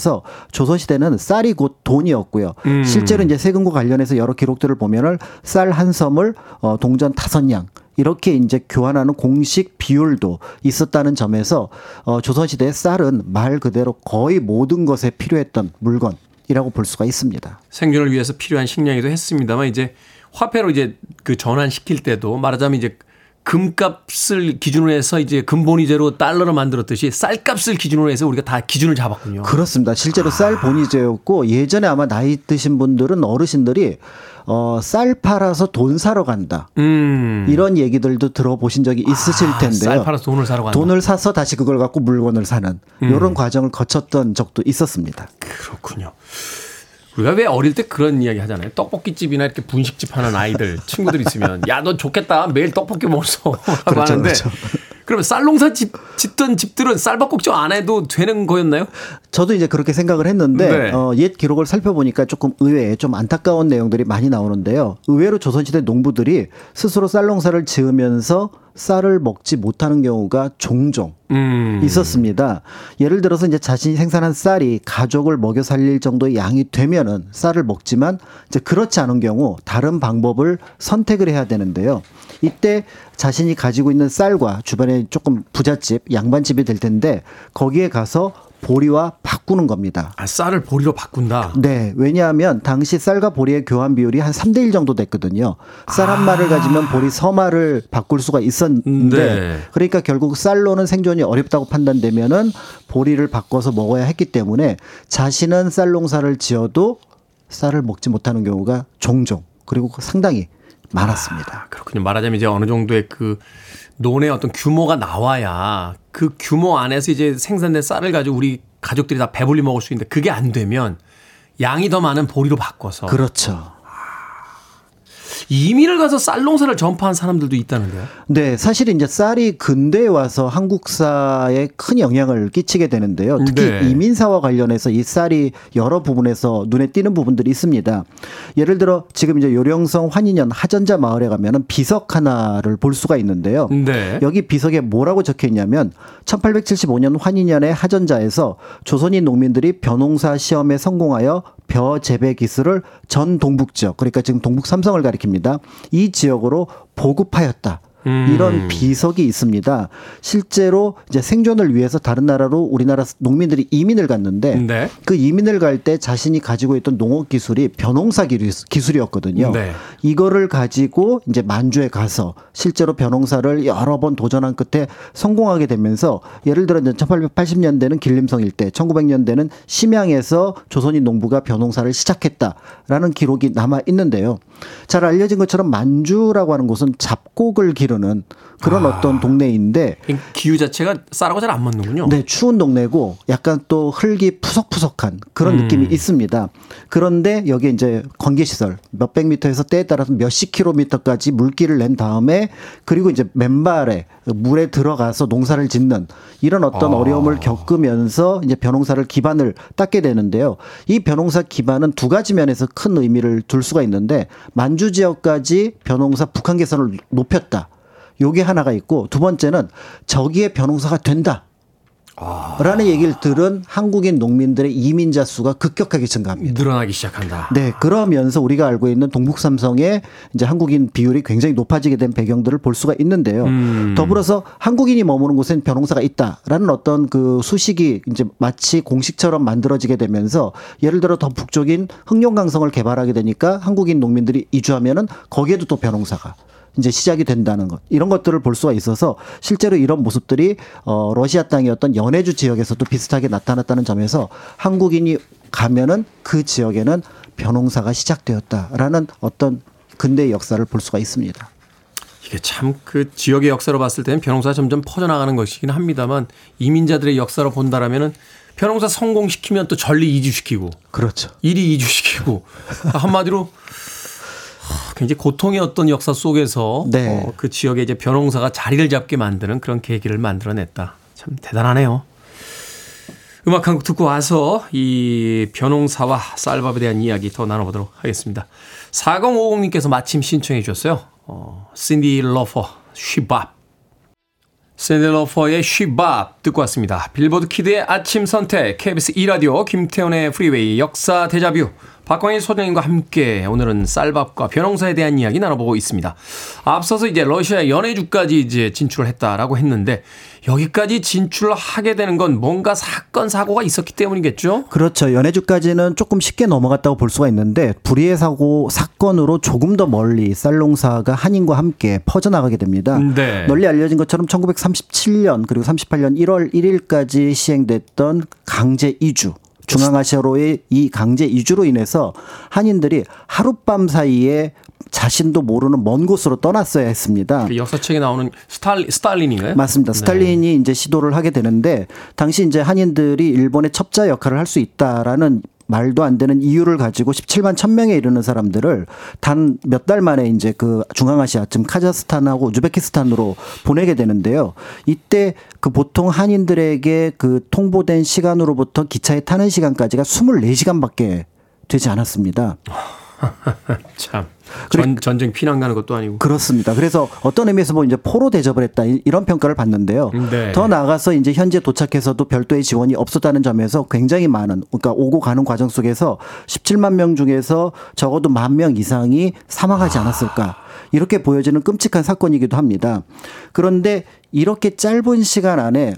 조선시대는 쌀이 곧 돈이었고요. 음. 실제로 이제 세금과 관련해서 여러 기록들을 보면은 쌀 한 섬을 어, 동전 다섯 냥 이렇게 이제 교환하는 공식 비율도 있었다는 점에서 어, 조선시대의 쌀은 말 그대로 거의 모든 것에 필요했던 물건 이라고 볼 수가 있습니다. 생존을 위해서 필요한 식량이기도 했습니다만 이제 화폐로 이제 그 전환시킬 때도 말하자면 이제 금값을 기준으로 해서 이제 근본위제로 달러를 만들었듯이 쌀값을 기준으로 해서 우리가 다 기준을 잡았군요. 그렇습니다. 실제로 쌀 본위제였고 예전에 아마 나이 드신 분들은 어르신들이 어, 쌀 팔아서 돈 사러 간다. 음. 이런 얘기들도 들어보신 적이 있으실 아, 텐데요. 쌀 팔아서 돈을 사러 간다. 돈을 사서 다시 그걸 갖고 물건을 사는 음. 이런 과정을 거쳤던 적도 있었습니다. 그렇군요. 우리가 왜 어릴 때 그런 이야기 하잖아요. 떡볶이집이나 이렇게 분식집 하는 아이들 친구들 있으면 야 너 좋겠다 매일 떡볶이 먹어서 <laughs> 하고 그렇죠, 하는데 그렇죠. 그러면 쌀 농사 집 짓던 집들은 쌀밥 걱정 안 해도 되는 거였나요? 저도 이제 그렇게 생각을 했는데 네. 어, 옛 기록을 살펴보니까 조금 의외에 좀 안타까운 내용들이 많이 나오는데요. 의외로 조선시대 농부들이 스스로 쌀 농사를 지으면서 쌀을 먹지 못하는 경우가 종종 음. 있었습니다. 예를 들어서 이제 자신이 생산한 쌀이 가족을 먹여 살릴 정도의 양이 되면은 쌀을 먹지만 이제 그렇지 않은 경우 다른 방법을 선택을 해야 되는데요. 이때 자신이 가지고 있는 쌀과 주변에 조금 부잣집, 양반집이 될 텐데 거기에 가서 보리와 바꾸는 겁니다. 아, 쌀을 보리로 바꾼다. 네, 왜냐하면 당시 쌀과 보리의 교환 비율이 한 3대 1 정도 됐거든요. 쌀한 마를 가지면 보리 서마를 바꿀 수가 있었는데 네. 그러니까 결국 쌀로는 생존이 어렵다고 판단되면은 보리를 바꿔서 먹어야 했기 때문에 자신은 쌀 농사를 지어도 쌀을 먹지 못하는 경우가 종종 그리고 상당히 많았습니다. 그렇군요. 말하자면 이제 어느 정도의 그 논의 어떤 규모가 나와야 그 규모 안에서 이제 생산된 쌀을 가지고 우리 가족들이 다 배불리 먹을 수 있는데 그게 안 되면 양이 더 많은 보리로 바꿔서 그렇죠. 이민을 가서 쌀 농사를 전파한 사람들도 있다는데요. 네, 사실 이제 쌀이 근대에 와서 한국사에 큰 영향을 끼치게 되는데요. 특히 네. 이민사와 관련해서 이 쌀이 여러 부분에서 눈에 띄는 부분들이 있습니다. 예를 들어 지금 이제 요령성 환인현 하전자 마을에 가면은 비석 하나를 볼 수가 있는데요. 네. 여기 비석에 뭐라고 적혀 있냐면 1875년 환인년의 하전자에서 조선인 농민들이 벼농사 시험에 성공하여 벼 재배 기술을 전 동북 지역 그러니까 지금 동북 삼성을 가리킵니다. 이 지역으로 보급하였다. 음. 이런 비석이 있습니다. 실제로 이제 생존을 위해서 다른 나라로 우리나라 농민들이 이민을 갔는데 네. 그 이민을 갈 때 자신이 가지고 있던 농업 기술이 벼농사 기술- 기술이었거든요. 네. 이거를 가지고 이제 만주에 가서 실제로 벼농사를 여러 번 도전한 끝에 성공하게 되면서 예를 들어 1880년대는 길림성 일대, 1900년대는 심양에서 조선인 농부가 벼농사를 시작했다라는 기록이 남아 있는데요. 잘 알려진 것처럼 만주라고 하는 곳은 잡곡을 기르는 그런 어떤 동네인데 이 기후 자체가 쌀하고 잘 안 맞는군요. 네, 추운 동네고 약간 또 흙이 푸석푸석한 그런 음. 느낌이 있습니다. 그런데 여기 이제 관계시설 몇백 미터에서 때에 따라서 몇십 킬로미터까지 물길을 낸 다음에 그리고 이제 맨발에 물에 들어가서 농사를 짓는 이런 어떤 아. 어려움을 겪으면서 이제 벼농사를 기반을 닦게 되는데요. 이 벼농사 기반은 두 가지 면에서 큰 의미를 둘 수가 있는데 만주 지역까지 벼농사 북한 개선을 높였다. 요게 하나가 있고 두 번째는 저기에 벼농사가 된다. 라는 얘기를 들은 한국인 농민들의 이민자 수가 급격하게 증가합니다. 늘어나기 시작한다. 네, 그러면서 우리가 알고 있는 동북 삼성의 이제 한국인 비율이 굉장히 높아지게 된 배경들을 볼 수가 있는데요. 음. 더불어서 한국인이 머무는 곳엔 벼농사가 있다라는 어떤 그 수식이 이제 마치 공식처럼 만들어지게 되면서 예를 들어 더 북쪽인 흑룡강성을 개발하게 되니까 한국인 농민들이 이주하면은 거기에도 또 벼농사가 이제 시작이 된다는 것 이런 것들을 볼 수가 있어서 실제로 이런 모습들이 어 러시아 땅이었던 연해주 지역에서도 비슷하게 나타났다는 점에서 한국인이 가면은 그 지역에는 벼농사가 시작되었다라는 어떤 근대의 역사를 볼 수가 있습니다. 이게 참 그 지역의 역사로 봤을 때는 벼농사가 점점 퍼져나가는 것이긴 합니다만 이민자들의 역사로 본다라면은 벼농사 성공시키면 또 전리 이주시키고 그렇죠. 일이 이주시키고 한마디로 하, 굉장히 고통의 어떤 역사 속에서 네. 어, 그 지역에 이제 벼농사가 자리를 잡게 만드는 그런 계기를 만들어냈다. 참 대단하네요. 음악 한 곡 듣고 와서 이 벼농사와 쌀밥에 대한 이야기 더 나눠보도록 하겠습니다. 4050님께서 마침 신청해 주셨어요. 어, 신디 러퍼, She Bop. 러퍼의 She Bop 듣고 왔습니다. 빌보드 키드의 아침 선택, KBS 2라디오, 김태훈의 프리웨이, 역사 데자뷰, 박광일 소장님과 함께 오늘은 쌀밥과 벼농사에 대한 이야기 나눠보고 있습니다. 앞서서 이제 러시아 연해주까지 이제 진출을 했다라고 했는데 여기까지 진출을 하게 되는 건 뭔가 사건 사고가 있었기 때문이겠죠? 그렇죠. 연해주까지는 조금 쉽게 넘어갔다고 볼 수가 있는데 불의의 사고 사건으로 조금 더 멀리 쌀농사가 한인과 함께 퍼져나가게 됩니다. 네. 널리 알려진 것처럼 1937년 그리고 38년 1월 1일까지 시행됐던 강제 이주 중앙아시아로의 이 강제 이주로 인해서 한인들이 하룻밤 사이에 자신도 모르는 먼 곳으로 떠났어야 했습니다. 그 역사책에 나오는 스탈, 스탈린인가요? 맞습니다. 네. 스탈린이 이제 시도를 하게 되는데 당시 이제 한인들이 일본의 첩자 역할을 할 수 있다라는 말도 안 되는 이유를 가지고 17만 1000명에 이르는 사람들을 단 몇 달 만에 이제 그 중앙아시아, 지금 카자흐스탄하고 우즈베키스탄으로 보내게 되는데요. 이때 그 보통 한인들에게 그 통보된 시간으로부터 기차에 타는 시간까지가 24시간밖에 되지 않았습니다. <laughs> 참. 전, 전쟁 피난 가는 것도 아니고. 그렇습니다. 그래서 어떤 의미에서 보면 이제 포로 대접을 했다 이- 이런 평가를 받는데요. 네. 더 나아가서 이제 현재 도착해서도 별도의 지원이 없었다는 점에서 굉장히 많은 그러니까 오고 가는 과정 속에서 17만 명 중에서 적어도 만 명 이상이 사망하지 않았을까 이렇게 보여지는 끔찍한 사건이기도 합니다. 그런데 이렇게 짧은 시간 안에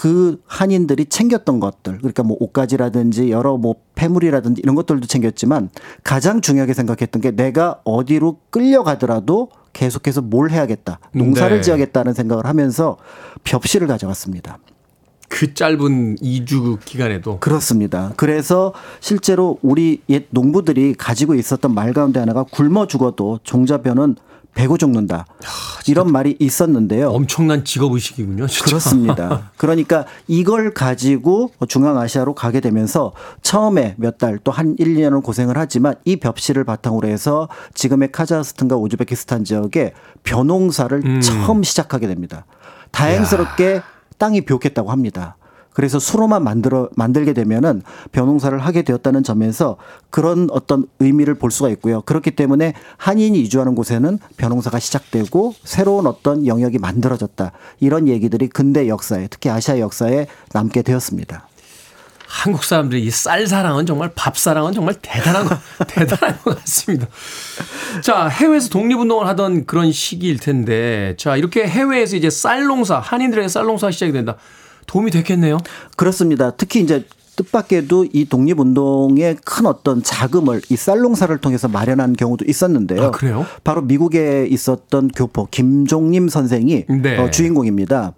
그 한인들이 챙겼던 것들 그러니까 뭐 옷가지라든지 여러 뭐 폐물이라든지 이런 것들도 챙겼지만 가장 중요하게 생각했던 게 내가 어디로 끌려가더라도 계속해서 뭘 해야겠다 농사를 네. 지어야겠다는 생각을 하면서 벽시를 가져갔습니다. 그 짧은 2주 기간에도. 그렇습니다. 그래서 실제로 우리 옛 농부들이 가지고 있었던 말 가운데 하나가 굶어 죽어도 종자변은 배고 죽는다. 이런 말이 있었는데요. 엄청난 직업의식이군요. 진짜. 그렇습니다. <laughs> 그러니까 이걸 가지고 중앙아시아로 가게 되면서 처음에 몇 달 또 한 1, 2년을 고생을 하지만 이 벽시를 바탕으로 해서 지금의 카자흐스탄과 우즈베키스탄 지역에 벼농사를 음. 처음 시작하게 됩니다. 다행스럽게 땅이 비옥했다고 합니다. 그래서 수로만 만들어 만들게 되면은 벼농사를 하게 되었다는 점에서 그런 어떤 의미를 볼 수가 있고요. 그렇기 때문에 한인이 이주하는 곳에는 벼농사가 시작되고 새로운 어떤 영역이 만들어졌다. 이런 얘기들이 근대 역사에 특히 아시아 역사에 남게 되었습니다. 한국 사람들이 이 쌀 사랑은 정말 밥 사랑은 정말 대단한 거, <laughs> 대단한 것 같습니다. 자, 해외에서 독립운동을 하던 그런 시기일 텐데, 자, 이렇게 해외에서 이제 쌀 농사, 한인들에게 쌀 농사가 시작이 된다. 도움이 됐겠네요. 그렇습니다. 특히 이제 뜻밖에도 이 독립운동의 큰 어떤 자금을 이 쌀농사를 통해서 마련한 경우도 있었는데요. 아, 그래요? 바로 미국에 있었던 교포 김종림 선생이 네. 어, 주인공입니다.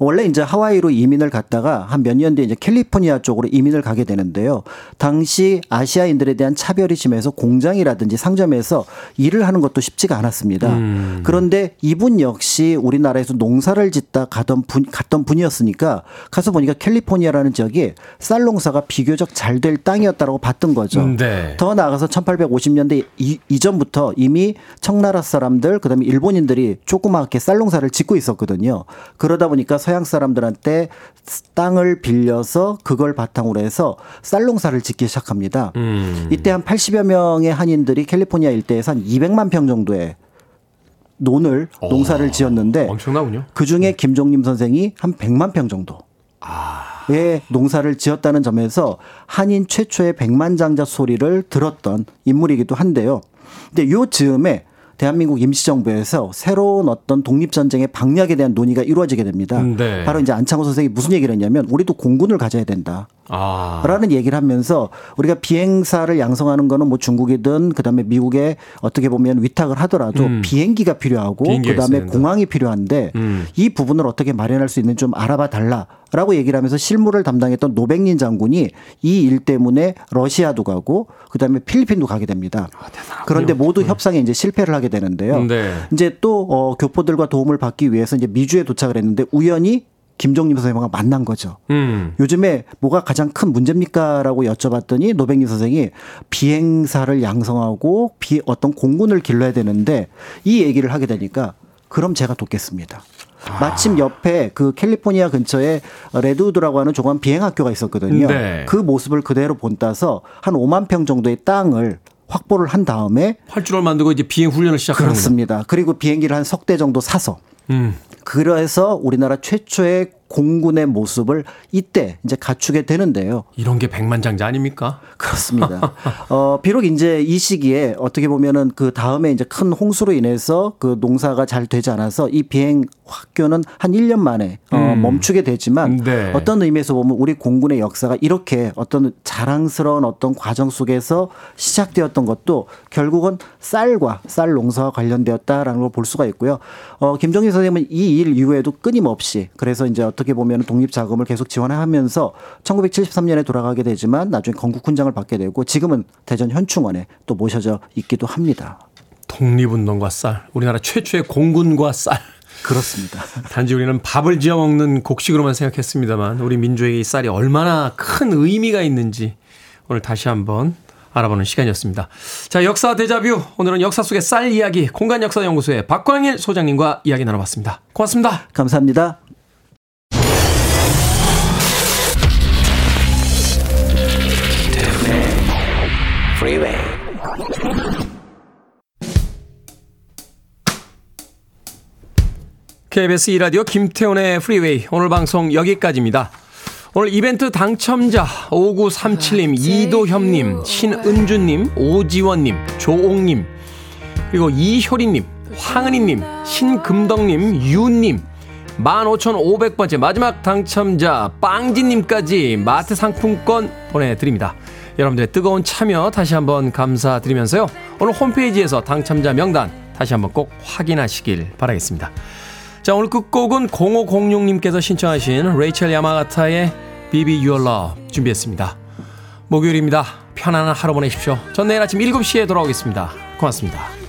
원래 이제 하와이로 이민을 갔다가 한 몇 년 뒤에 이제 캘리포니아 쪽으로 이민을 가게 되는데요. 당시 아시아인들에 대한 차별이 심해서 공장이라든지 상점에서 일을 하는 것도 쉽지가 않았습니다. 음. 그런데 이분 역시 우리나라에서 농사를 짓다 가던 분, 갔던 분이었으니까 가서 보니까 캘리포니아라는 지역이 쌀 농사 가 비교적 잘 될 땅이었다라고 봤던 거죠. 네. 더 나아가서 1850년대 이, 이전부터 이미 청나라 사람들 그다음에 일본인들이 조그맣게 쌀 농사를 짓고 있었거든요. 그러다 보니까 서양 사람들한테 땅을 빌려서 그걸 바탕으로 해서 쌀 농사를 짓기 시작합니다. 음. 이때 한 80여 명의 한인들이 캘리포니아 일대에서 한 200만 평 정도의 논을 농사를 지었는데 엄청나군요. 그 중에 김종림 선생이 한 100만 평 정도. 의 농사를 지었다는 점에서 한인 최초의 백만장자 소리를 들었던 인물이기도 한데요. 근데 요 즈음에 대한민국 임시정부에서 새로운 어떤 독립전쟁의 방략에 대한 논의가 이루어지게 됩니다. 네. 바로 이제 안창호 선생이 무슨 얘기를 했냐면 우리도 공군을 가져야 된다. 아. 라는 얘기를 하면서 우리가 비행사를 양성하는 거는 뭐 중국이든 그다음에 미국에 어떻게 보면 위탁을 하더라도 음. 비행기가 필요하고 그다음에. 공항이 필요한데 음. 이 부분을 어떻게 마련할 수 있는지 좀 알아봐 달라라고 얘기를 하면서 실무를 담당했던 노백린 장군이 이 일 때문에 러시아도 가고 그다음에 필리핀도 가게 됩니다. 그런데 모두 협상에 이제 실패를 하게 되는데요. 네. 이제 또 어, 교포들과 도움을 받기 위해서 이제 미주에 도착을 했는데 우연히 김종림 선생님과 만난 거죠. 음. 요즘에 뭐가 가장 큰 문제입니까라고 여쭤봤더니 노백린 선생이 비행사를 양성하고 비 어떤 공군을 길러야 되는데 이 얘기를 하게 되니까 그럼 제가 돕겠습니다. 마침 옆에 그 캘리포니아 근처에 레드우드라고 하는 조그만 비행학교가 있었거든요. 네. 그 모습을 그대로 본따서 한 5만 평 정도의 땅을 확보를 한 다음에 활주로를 만들고 이제 비행 훈련을 시작하는. 그렇습니다. 그리고 비행기를 한 석 대 정도 사서 음. 그래서 우리나라 최초의 공군의 모습을 이때 이제 갖추게 되는데요. 이런 게 백만장자 아닙니까? 그렇습니다. 어, 비록 이제 이 시기에 어떻게 보면은 그 다음에 이제 큰 홍수로 인해서 그 농사가 잘 되지 않아서 이 비행 학교는 한 1년 만에 어, 음. 멈추게 되지만 네. 어떤 의미에서 보면 우리 공군의 역사가 이렇게 어떤 자랑스러운 어떤 과정 속에서 시작되었던 것도 결국은 쌀과 쌀 농사와 관련되었다라는 걸 볼 수가 있고요. 어, 김정일 선생님은 이 일 이후에도 끊임없이 그래서 이제 어떻게 보면 독립 자금을 계속 지원하면서 1973년에 돌아가게 되지만 나중에 건국훈장을 받게 되고 지금은 대전 현충원에 또 모셔져 있기도 합니다. 독립운동과 쌀. 우리나라 최초의 공군과 쌀. 그렇습니다. <laughs> 단지 우리는 밥을 지어 먹는 곡식으로만 생각했습니다만 우리 민족에게 이 쌀이 얼마나 큰 의미가 있는지 오늘 다시 한번 알아보는 시간이었습니다. 자, 역사 대자뷰. 오늘은 역사 속의 쌀 이야기 공간 역사 연구소의 박광일 소장님과 이야기 나눠봤습니다. 고맙습니다. 감사합니다. Freeway. KBS 2라디오 김태훈의 프리웨이 오늘 방송 여기까지입니다. 오늘 이벤트 당첨자 5937님, 이도협님, 신은주님, 오지원님, 조옥님, 그리고 이효리님, 황은희님, 신금덕님, 유님, 15,500번째 마지막 당첨자 빵진님까지 마트 상품권 보내드립니다. 여러분들의 뜨거운 참여 다시 한번 감사드리면서요. 오늘 홈페이지에서 당첨자 명단 다시 한번 꼭 확인하시길 바라겠습니다. 자, 오늘 끝곡은 0506님께서 신청하신 레이첼 야마가타의 Your Love 준비했습니다. 목요일입니다. 편안한 하루 보내십시오. 전 내일 아침 7시에 돌아오겠습니다. 고맙습니다.